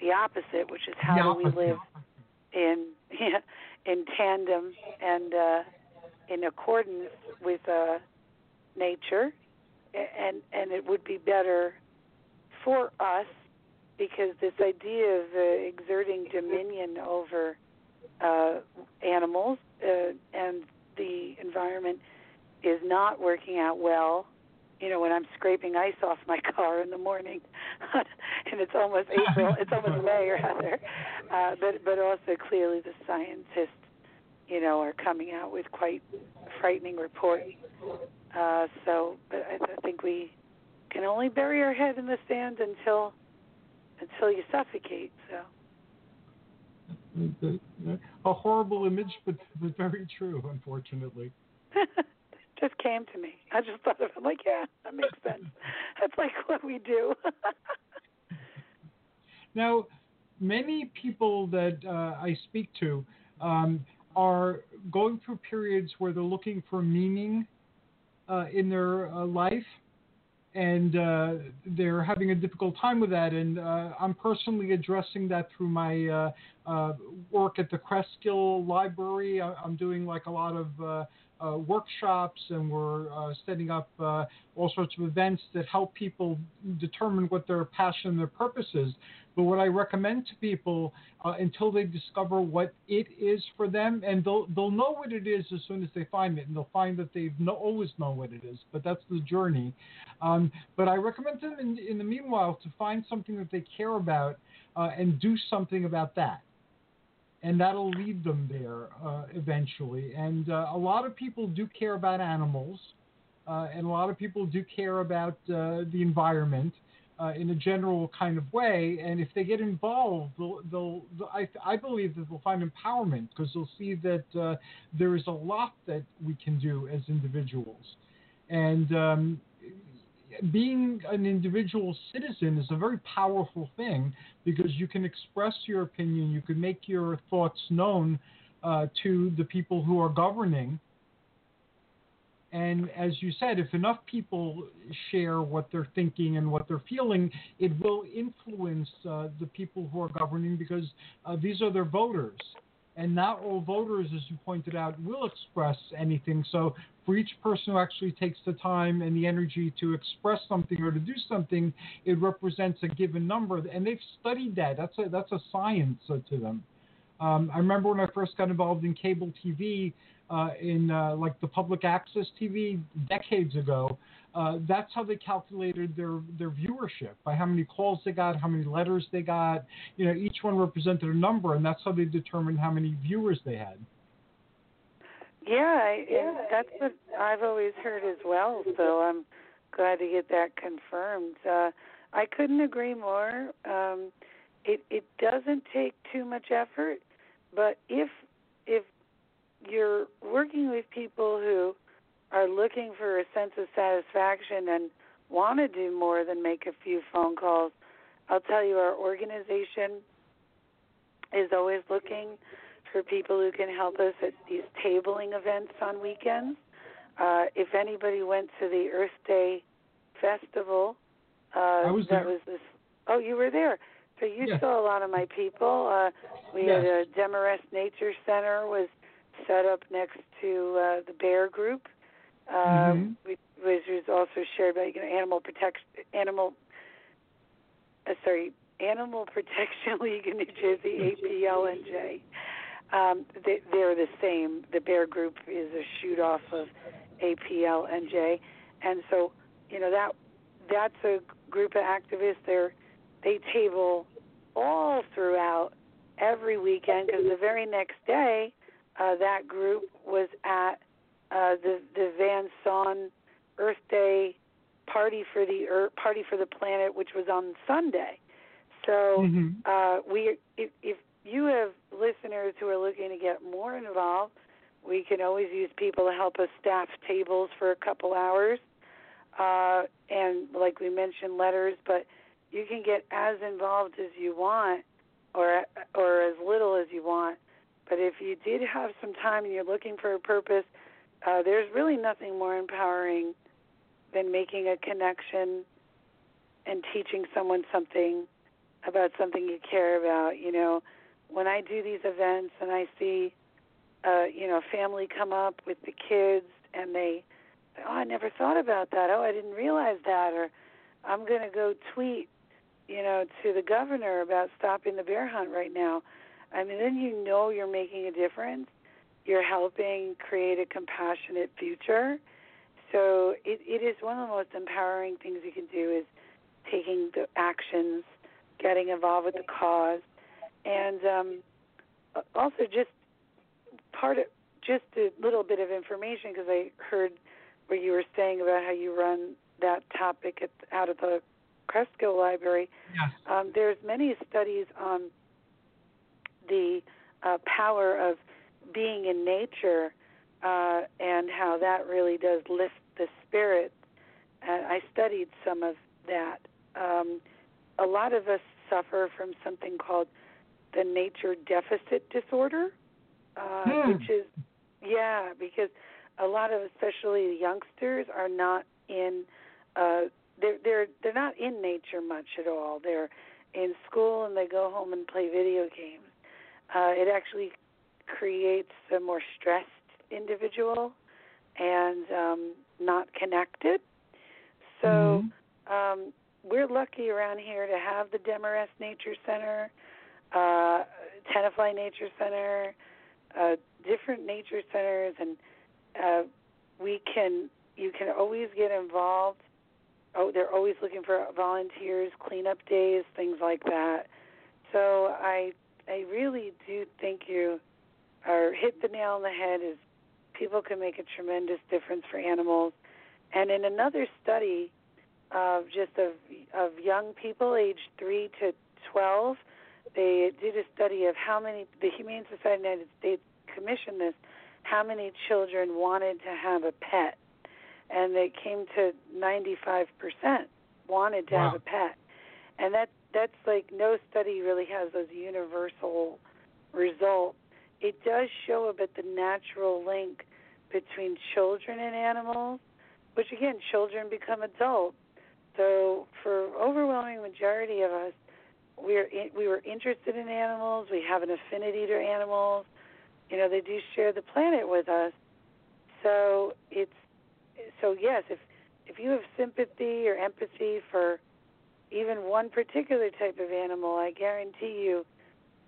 the opposite, which is how do we live in [laughs] in tandem and uh, in accordance with uh, nature, and and it would be better for us because this idea of uh, exerting dominion over uh, animals uh, and the environment is not working out well you know, when I'm scraping ice off my [laughs] car in the morning, [laughs] and it's almost April, it's almost May [laughs] rather, uh, but but also clearly the scientists, you know, are coming out with quite frightening reports. Uh, so, but I, I think we can only bury our head in the sand until until you suffocate. So. A horrible image, but, but very true, unfortunately. Just came to me. I just thought of it. I'm like, yeah, that makes sense. [laughs] That's like what we do. [laughs] now, many people that uh, I speak to um, are going through periods where they're looking for meaning uh, in their uh, life. And uh, they're having a difficult time with that. And uh, I'm personally addressing that through my uh, work at the Cresskill Library. I- am doing like a lot of uh, workshops and we're uh, setting up uh, all sorts of events that help people determine what their passion and their purpose is. But what I recommend to people uh, until they discover what it is for them, and they'll they'll know what it is as soon as they find it, and they'll find that they've no, always known what it is. But that's the journey. Um, but I recommend them in, in the meanwhile to find something that they care about uh, and do something about that and that'll lead them there uh, eventually. And uh, a lot of people do care about animals, uh, and a lot of people do care about uh, the environment uh, in a general kind of way. And if they get involved, they'll, they'll, I, I, believe that they'll find empowerment because they'll see that uh, there is a lot that we can do as individuals. And um, being an individual citizen is a very powerful thing because you can express your opinion, you can make your thoughts known uh, to the people who are governing. And as you said, if enough people share what they're thinking and what they're feeling, it will influence uh, the people who are governing because uh, these are their voters and not all voters, as you pointed out, will express anything. So for each person who actually takes the time and the energy to express something or to do something, it represents a given number, and they've studied that. That's a that's a science to them. Um, I remember when I first got involved in cable TV, uh, in uh, like the public access TV decades ago. Uh, that's how they calculated their their viewership by how many calls they got, how many letters they got. You know, each one represented a number, and that's how they determined how many viewers they had. Yeah, I, and that's what I've always heard as well. So I'm glad to get that confirmed. Uh, I couldn't agree more. Um, it it doesn't take too much effort, but if if you're working with people who are looking for a sense of satisfaction and want to do more than make a few phone calls, I'll tell you our organization is always looking for people who can help us at these tabling events on weekends. Uh, if anybody went to the Earth Day festival, uh, was that there. was this. Oh, you were there. So you Yes. saw a lot of my people. Uh, we Yes. had a Demarest Nature Center was set up next to uh, the Bear Group, uh, Mhm. which, which was also shared by you know, Animal Protection Animal. Uh, sorry, Animal Protection [laughs] League in New Jersey, APLNJ. Um, they, they're the same. The Bear Group is a shoot off of APLNJ, and so you know that that's a group of activists. They're they table all throughout every weekend because the very next day, uh, that group was at uh, the the Van Saun Earth Day party for the Earth, party for the planet, which was on Sunday. So Mm-hmm. uh, we, if, if you have listeners who are looking to get more involved, we can always use people to help us staff tables for a couple hours, uh, and like we mentioned, letters. But you can get as involved as you want, or or as little as you want. But if you did have some time and you're looking for a purpose, uh, there's really nothing more empowering than making a connection and teaching someone something about something you care about. You know, when I do these events and I see, uh, you know, a family come up with the kids and they, oh, I never thought about that. Oh, I didn't realize that. Or I'm going to go tweet, you know, to the governor about stopping the bear hunt right now. I mean, then you know you're making a difference. You're helping create a compassionate future. So it, it is one of the most empowering things you can do is taking the actions, getting involved with the cause, and um, also just part of just a little bit of information because I heard what you were saying about how you run that topic at, out of the Cresskill Library. Yes. Um, there's many studies on the uh, power of being in nature uh, and how that really does lift the spirit. And I studied some of that. Um, a lot of us suffer from something called the nature deficit disorder, uh, Hmm. which is yeah, because a lot of especially the youngsters are not in uh, they're they're they're not in nature much at all. They're in school and they go home and play video games. Uh, it actually creates a more stressed individual and um, not connected. So um, we're lucky around here to have the Demarest Nature Center, uh, Tenafly Nature Center, uh, different nature centers, and uh, we can you can always get involved. Oh, they're always looking for volunteers, cleanup days, things like that. So I I really do think you are hit the nail on the head. Is people can make a tremendous difference for animals. And in another study of just of of young people aged three to twelve, they did a study of how many the Humane Society of the United States commissioned this, how many children wanted to have a pet, and they came to ninety five percent wanted to have a pet, and that that's like no study really has those universal results. It does show a bit the natural link between children and animals, which again, children become adults. So for overwhelming majority of us, we're in, we were interested in animals. We have an affinity to animals. You know, they do share the planet with us. So it's so yes, if if you have sympathy or empathy for even one particular type of animal, I guarantee you,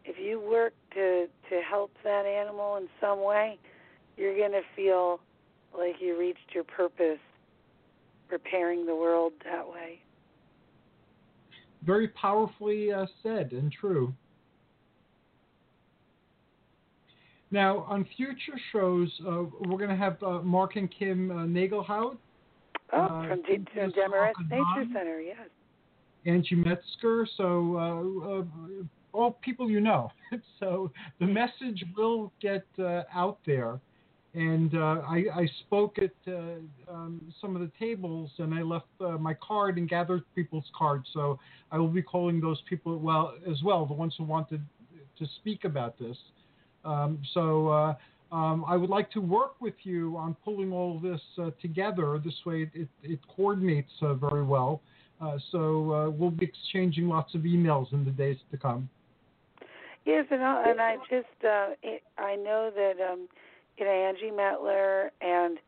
if you work to to help that animal in some way, you're going to feel like you reached your purpose, repairing the world that way. Very powerfully uh, said and true. Now, on future shows, uh, we're going to have uh, Mark and Kim uh, Nagelhout, Oh, Uh, from D- Kim from Demarest Nature Center, yes. Angie Metler, so uh, uh, all people you know. [laughs] so the message will get uh, out there. And uh, I, I spoke at uh, um, some of the tables, and I left uh, my card and gathered people's cards. So I will be calling those people well as well, the ones who wanted to speak about this. Um, so uh, um, I would like to work with you on pulling all this uh, together. This way, it, it coordinates very well. Uh, so uh, we'll be exchanging lots of emails in the days to come. Yes, and I, and I just uh, it, I know that um, you know Angie Metler and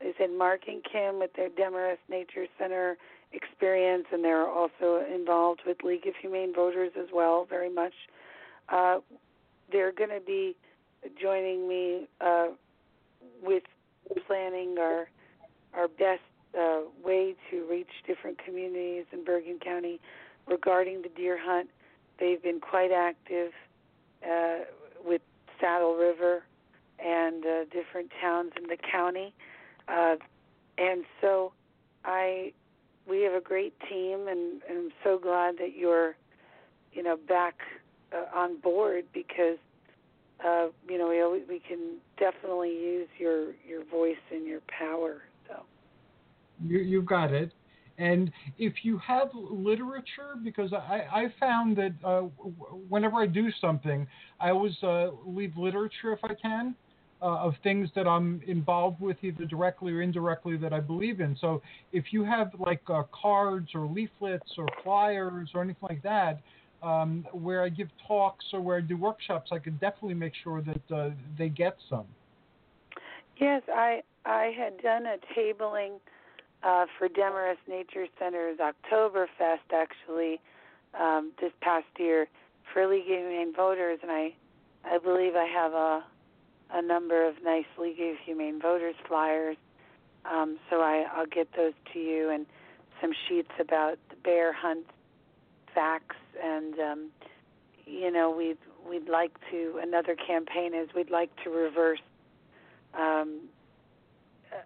they said Mark and Kim with their Demarest Nature Center experience, and they're also involved with League of Humane Voters as well, very much. Uh, they're going to be joining me uh, with planning our our best uh, way to reach different communities in Bergen County regarding the deer hunt. They've been quite active uh, with Saddle River and uh, different towns in the county, uh, and so I we have a great team, and, and I'm so glad that you're you know back uh, on board because uh, you know we always, we can definitely use your your voice and your power. So you you've got it. And if you have literature, because I, I found that uh, whenever I do something, I always uh, leave literature if I can. Uh, of things that I'm involved with, either directly or indirectly, that I believe in. So if you have like uh, cards or leaflets or flyers or anything like that, um, where I give talks or where I do workshops, I can definitely make sure that uh, they get some. Yes, I I had done a tabling uh, for Demarest Nature Center's Oktoberfest actually um, this past year for League of Humane Voters, and I I believe I have a a number of nice League of Humane Voters flyers. Um, so I, I'll get those to you and some sheets about the bear hunt facts and um, you know we'd we'd like to another campaign is we'd like to reverse um,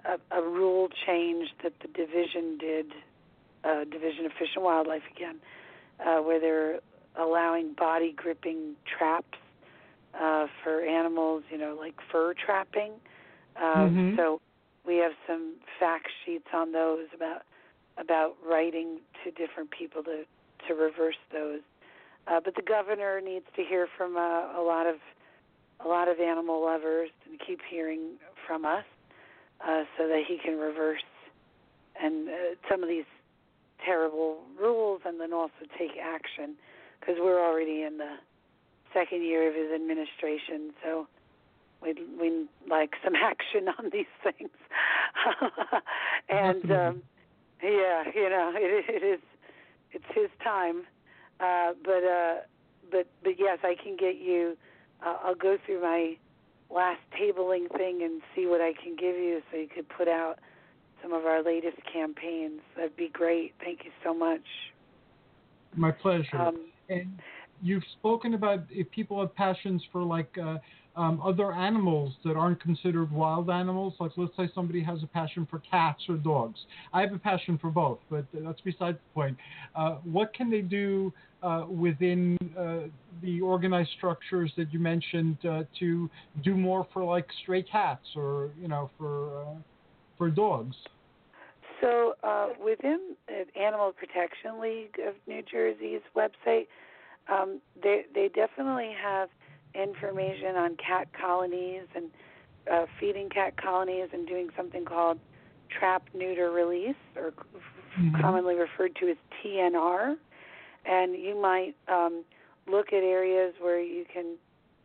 a, a rule change that the division did, uh, Division of Fish and Wildlife again, uh, where they're allowing body gripping traps uh, for animals, you know, like fur trapping. Um, mm-hmm. So we have some fact sheets on those about about writing to different people to to reverse those. Uh, but the governor needs to hear from uh, a lot of a lot of animal lovers and keep hearing from us uh, so that he can reverse and uh, some of these terrible rules and then also take action because we're already in the second year of his administration so we'd we like some [laughs] action on these things. [laughs] And um yeah you know [laughs] it it is it's his time. Uh but uh but but yes i can get you uh, i'll go through my last tabling thing and see what I can give you so you could put out some of our latest campaigns. That'd be great. Thank you so much. My pleasure. Um, and you've spoken about if people have passions for like uh, um, other animals that aren't considered wild animals. Like let's say somebody has a passion for cats or dogs. I have a passion for both, but that's besides the point. Uh, what can they do uh, within uh, the organized structures that you mentioned uh, to do more for like stray cats or you know for uh, for dogs? So uh, within Animal Protection League of New Jersey's website, um, they they definitely have information on cat colonies and uh, feeding cat colonies and doing something called trap neuter release, or mm-hmm. commonly referred to as TNR. And you might um, look at areas where you can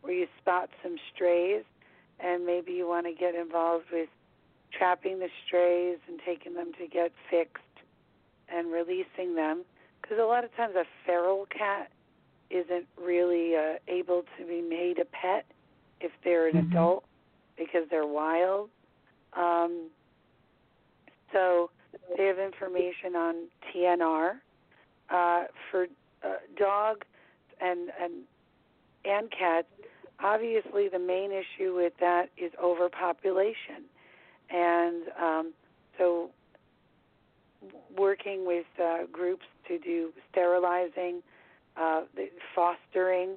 where you spot some strays, and maybe you want to get involved with trapping the strays and taking them to get fixed and releasing them. Because a lot of times a feral cat isn't really uh, able to be made a pet if they're an mm-hmm. adult because they're wild. Um, so they have information on TNR uh, for uh, dogs and and and cats. Obviously, the main issue with that is overpopulation, and um, so working with uh, groups to do sterilizing uh, the fostering,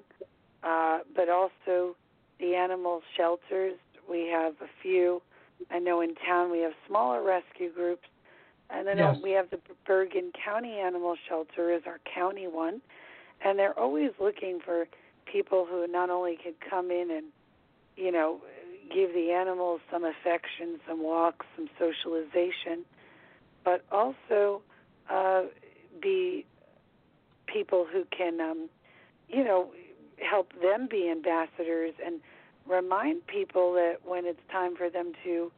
uh, but also the animal shelters. We have a few. I know in town we have smaller rescue groups, and then yes. we have the Bergen County Animal Shelter is our county one, and they're always looking for people who not only can come in and, you know, give the animals some affection, some walks, some socialization, but also uh, people who can, um, you know, help them be ambassadors and remind people that when it's time for them to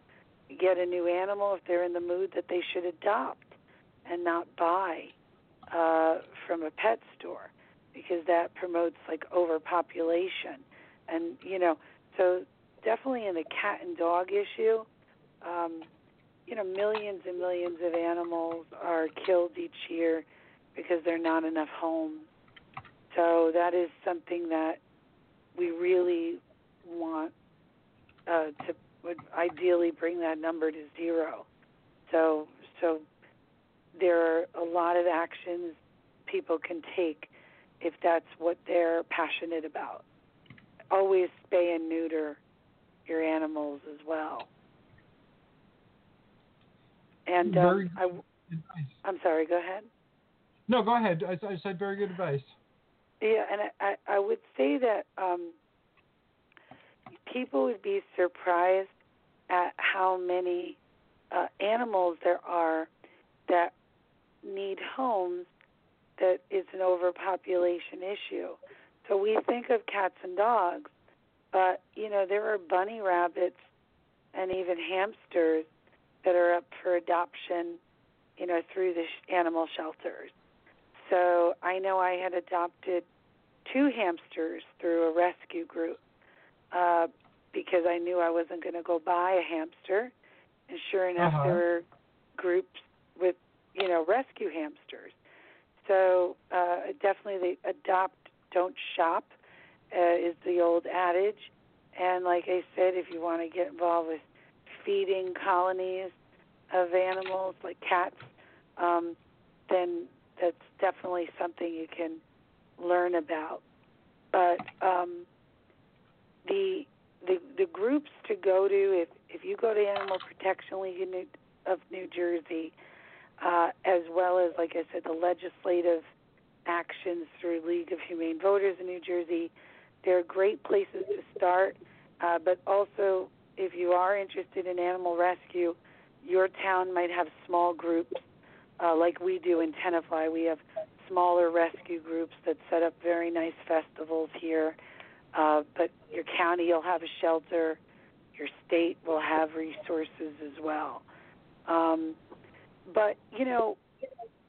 get a new animal, if they're in the mood, that they should adopt and not buy uh, from a pet store because that promotes like overpopulation. And, you know, so definitely in the cat and dog issue, um, you know, millions and millions of animals are killed each year because there are not enough homes. So that is something that we really want uh, to would ideally bring that number to zero. So so there are a lot of actions people can take if that's what they're passionate about. Always spay and neuter your animals as well. And um, I, I'm sorry. Go ahead. No, go ahead. I, I said very good advice. Yeah, and I, I would say that um, people would be surprised at how many uh, animals there are that need homes that it's an overpopulation issue. So we think of cats and dogs, but you know there are bunny rabbits and even hamsters that are up for adoption, you know, through the sh- animal shelters. So I know I had adopted two hamsters through a rescue group uh, because I knew I wasn't going to go buy a hamster. And sure enough, Uh-huh. there were groups with, you know, rescue hamsters. So uh, definitely, the adopt, don't shop uh, is the old adage. And like I said, if you want to get involved with feeding colonies of animals like cats, um, then that's definitely something you can learn about. But um, the the the groups to go to if if you go to Animal Protection League of New Jersey, uh, as well as like I said, the legislative actions through League of Humane Voters in New Jersey, they're great places to start. Uh, but also, if you are interested in animal rescue, your town might have small groups, uh, like we do in Tenafly. We have smaller rescue groups that set up very nice festivals here. Uh, but your county will have a shelter, your state will have resources as well. Um, but you know,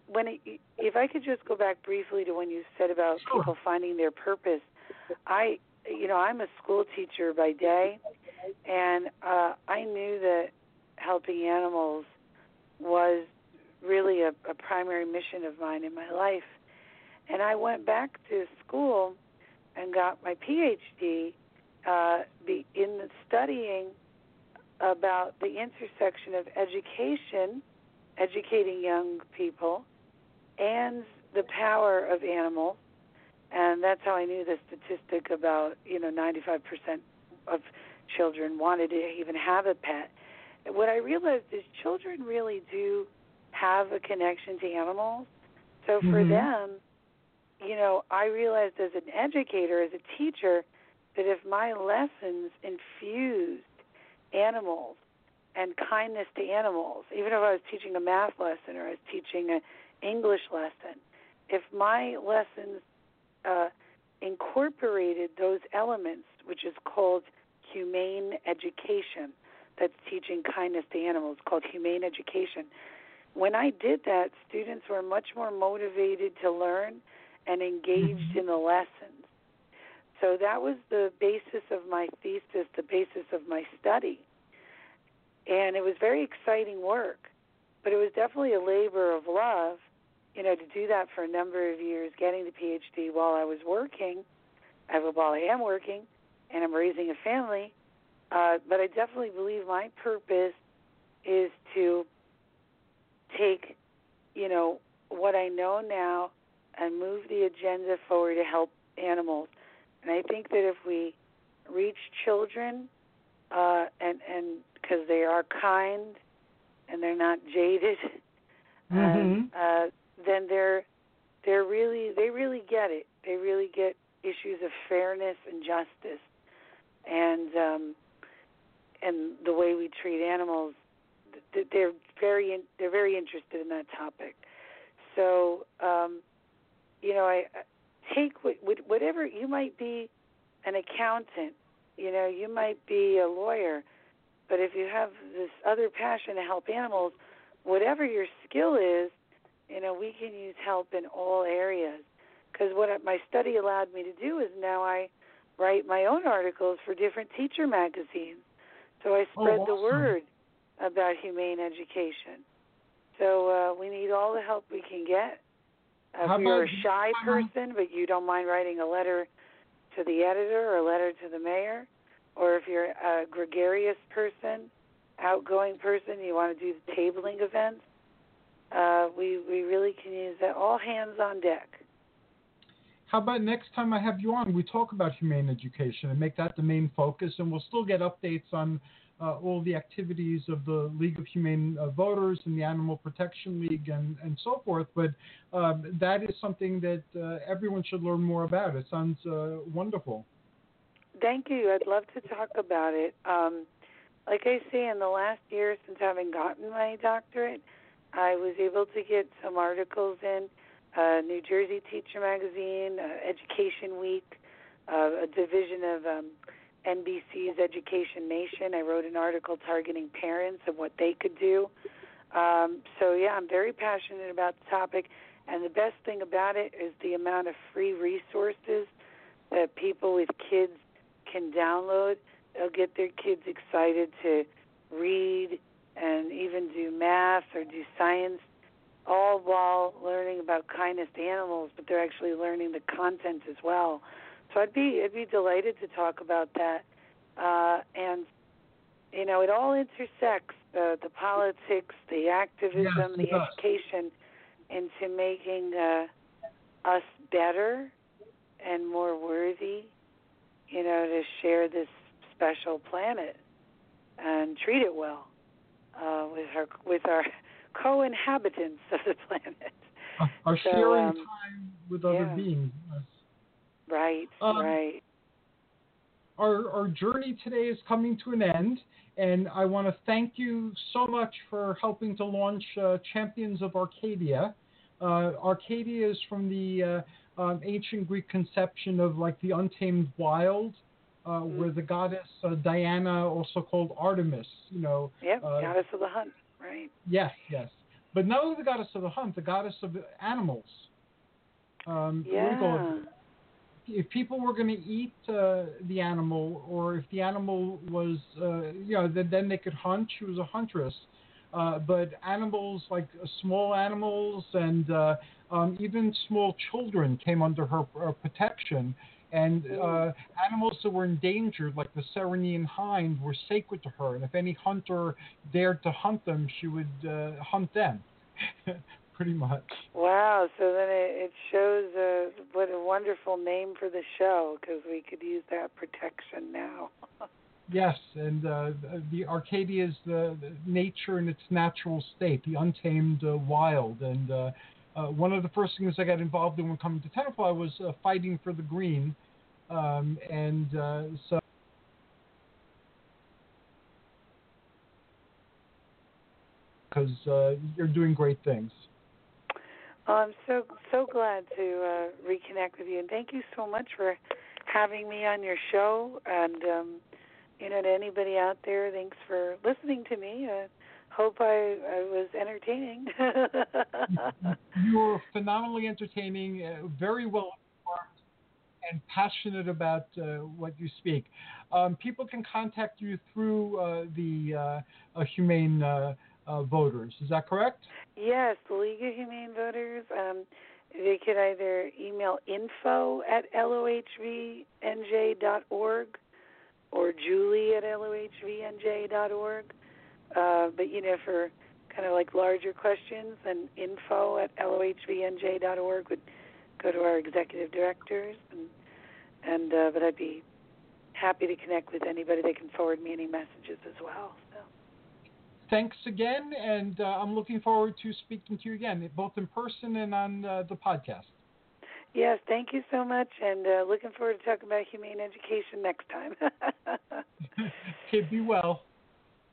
when it, if I could just go back briefly to when you said about people finding their purpose, I you know I'm a school teacher by day, and uh, I knew that helping animals was really a, a primary mission of mine in my life, and I went back to school and got my PhD uh, in the studying about the intersection of education, educating young people, and the power of animals. And that's how I knew the statistic about, you know, 95% of children wanted to even have a pet. What I realized is children really do have a connection to animals. So for Mhm. them, you know, I realized as an educator, as a teacher, that if my lessons infused animals and kindness to animals, even if I was teaching a math lesson or I was teaching an English lesson, if my lessons uh, incorporated those elements, which is called humane education, that's teaching kindness to animals, called humane education. When I did that, students were much more motivated to learn and engaged in the lessons. So that was the basis of my thesis, the basis of my study. And it was very exciting work, but it was definitely a labor of love, you know, to do that for a number of years, getting the PhD while I was working, I while I am working, and I'm raising a family. Uh, but I definitely believe my purpose is to take, you know, what I know now and move the agenda forward to help animals. And I think that if we reach children, uh, and and because they are kind and they're not jaded, Mhm. uh, uh, then they're they're really they really get it. They really get issues of fairness and justice, and um, and the way we treat animals. Th- They're very in, they're very interested in that topic. So um, you know, I take what, what- whatever you might be an accountant, you know, you might be a lawyer, but if you have this other passion to help animals, whatever your skill is, you know, we can use help in all areas. Because what my study allowed me to do is now I write my own articles for different teacher magazines. So I Oh, spread the word about humane education. So uh, we need all the help we can get. Uh, if you're a shy person, but you don't mind writing a letter to the editor or a letter to the mayor, or if you're a gregarious person, outgoing person, you want to do the tabling events, uh, we we really can use that. All hands on deck. How about next time I have you on, we talk about humane education and make that the main focus, and we'll still get updates on uh, all the activities of the League of Humane uh, Voters and the Animal Protection League and, and so forth. But um, that is something that uh, everyone should learn more about. It sounds uh, wonderful. Thank you. I'd love to talk about it. Um, like I say, in the last year since having gotten my doctorate, I was able to get some articles in uh, New Jersey Teacher Magazine, uh, Education Week, a division of um, NBC's Education Nation. I wrote an article targeting parents and what they could do. Um, so, yeah, I'm very passionate about the topic. And the best thing about it is the amount of free resources that people with kids can download. They'll get their kids excited to read and even do math or do science, all while learning about kindness to animals, but they're actually learning the content as well. So I'd be I'd be delighted to talk about that. Uh, and you know, it all intersects the the politics, the activism, Yes, the does. education into making uh, us better and more worthy, you know, to share this special planet and treat it well uh, with our with our [laughs] co-inhabitants of the planet. Our So, sharing um, time with other yeah. beings. Right, Um, right. our, our journey today is coming to an end, and I want to thank you so much for helping to launch uh, Champions of Arcadia. Uh, Arcadia is from the uh, um, ancient Greek conception of like the untamed wild, uh, where the goddess uh, Diana, also called Artemis, you know. Yep, uh, goddess of the hunt. Right. Yes, yes. But not only the goddess of the hunt, the goddess of animals. Um, what do you call it? Yeah. If people were going to eat uh, the animal, or if the animal was, uh, you know, then, then they could hunt. She was a huntress. Uh, but animals like uh, small animals and uh, um, even small children came under her uh, protection. And animals that were endangered, like the Ceryneian hind, were sacred to her. And if any hunter dared to hunt them, she would hunt them, [laughs] pretty much. Wow. So then it, it shows uh, what a wonderful name for the show because we could use that protection now. [laughs] Yes, and uh, the Arcadia is the, the nature in its natural state, the untamed uh, wild. And uh, uh, one of the first things I got involved in when coming to Tenafly was uh, fighting for the green. Um, and uh, so because uh, you're doing great things. Well, I'm so so glad to uh, reconnect with you, and thank you so much for having me on your show. And um, you know, to anybody out there, thanks for listening to me. I hope I, I was entertaining. [laughs] You were phenomenally entertaining, uh, very well informed, and passionate about uh, what you speak. Um, people can contact you through uh, the uh, uh, Humane uh, Voters. Is that correct? yes, the League of Humane Voters. Um, they could either email info at lohvnj.org or julie at lohvnj.org. Uh, but, you know, for kind of like larger questions, then info at lohvnj.org would go to our executive directors. And, and uh, But I'd be happy to connect with anybody. They can forward me any messages as well. Thanks again, and uh, I'm looking forward to speaking to you again, both in person and on uh, the podcast. Yes, thank you so much, and uh, looking forward to talking about humane education next time. [laughs] Okay, be well.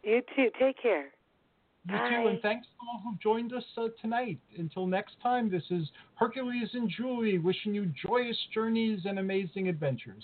you too. Take care. You Bye. too, and thanks to all who joined us uh, tonight. Until next time, this is Hercules and Julie wishing you joyous journeys and amazing adventures.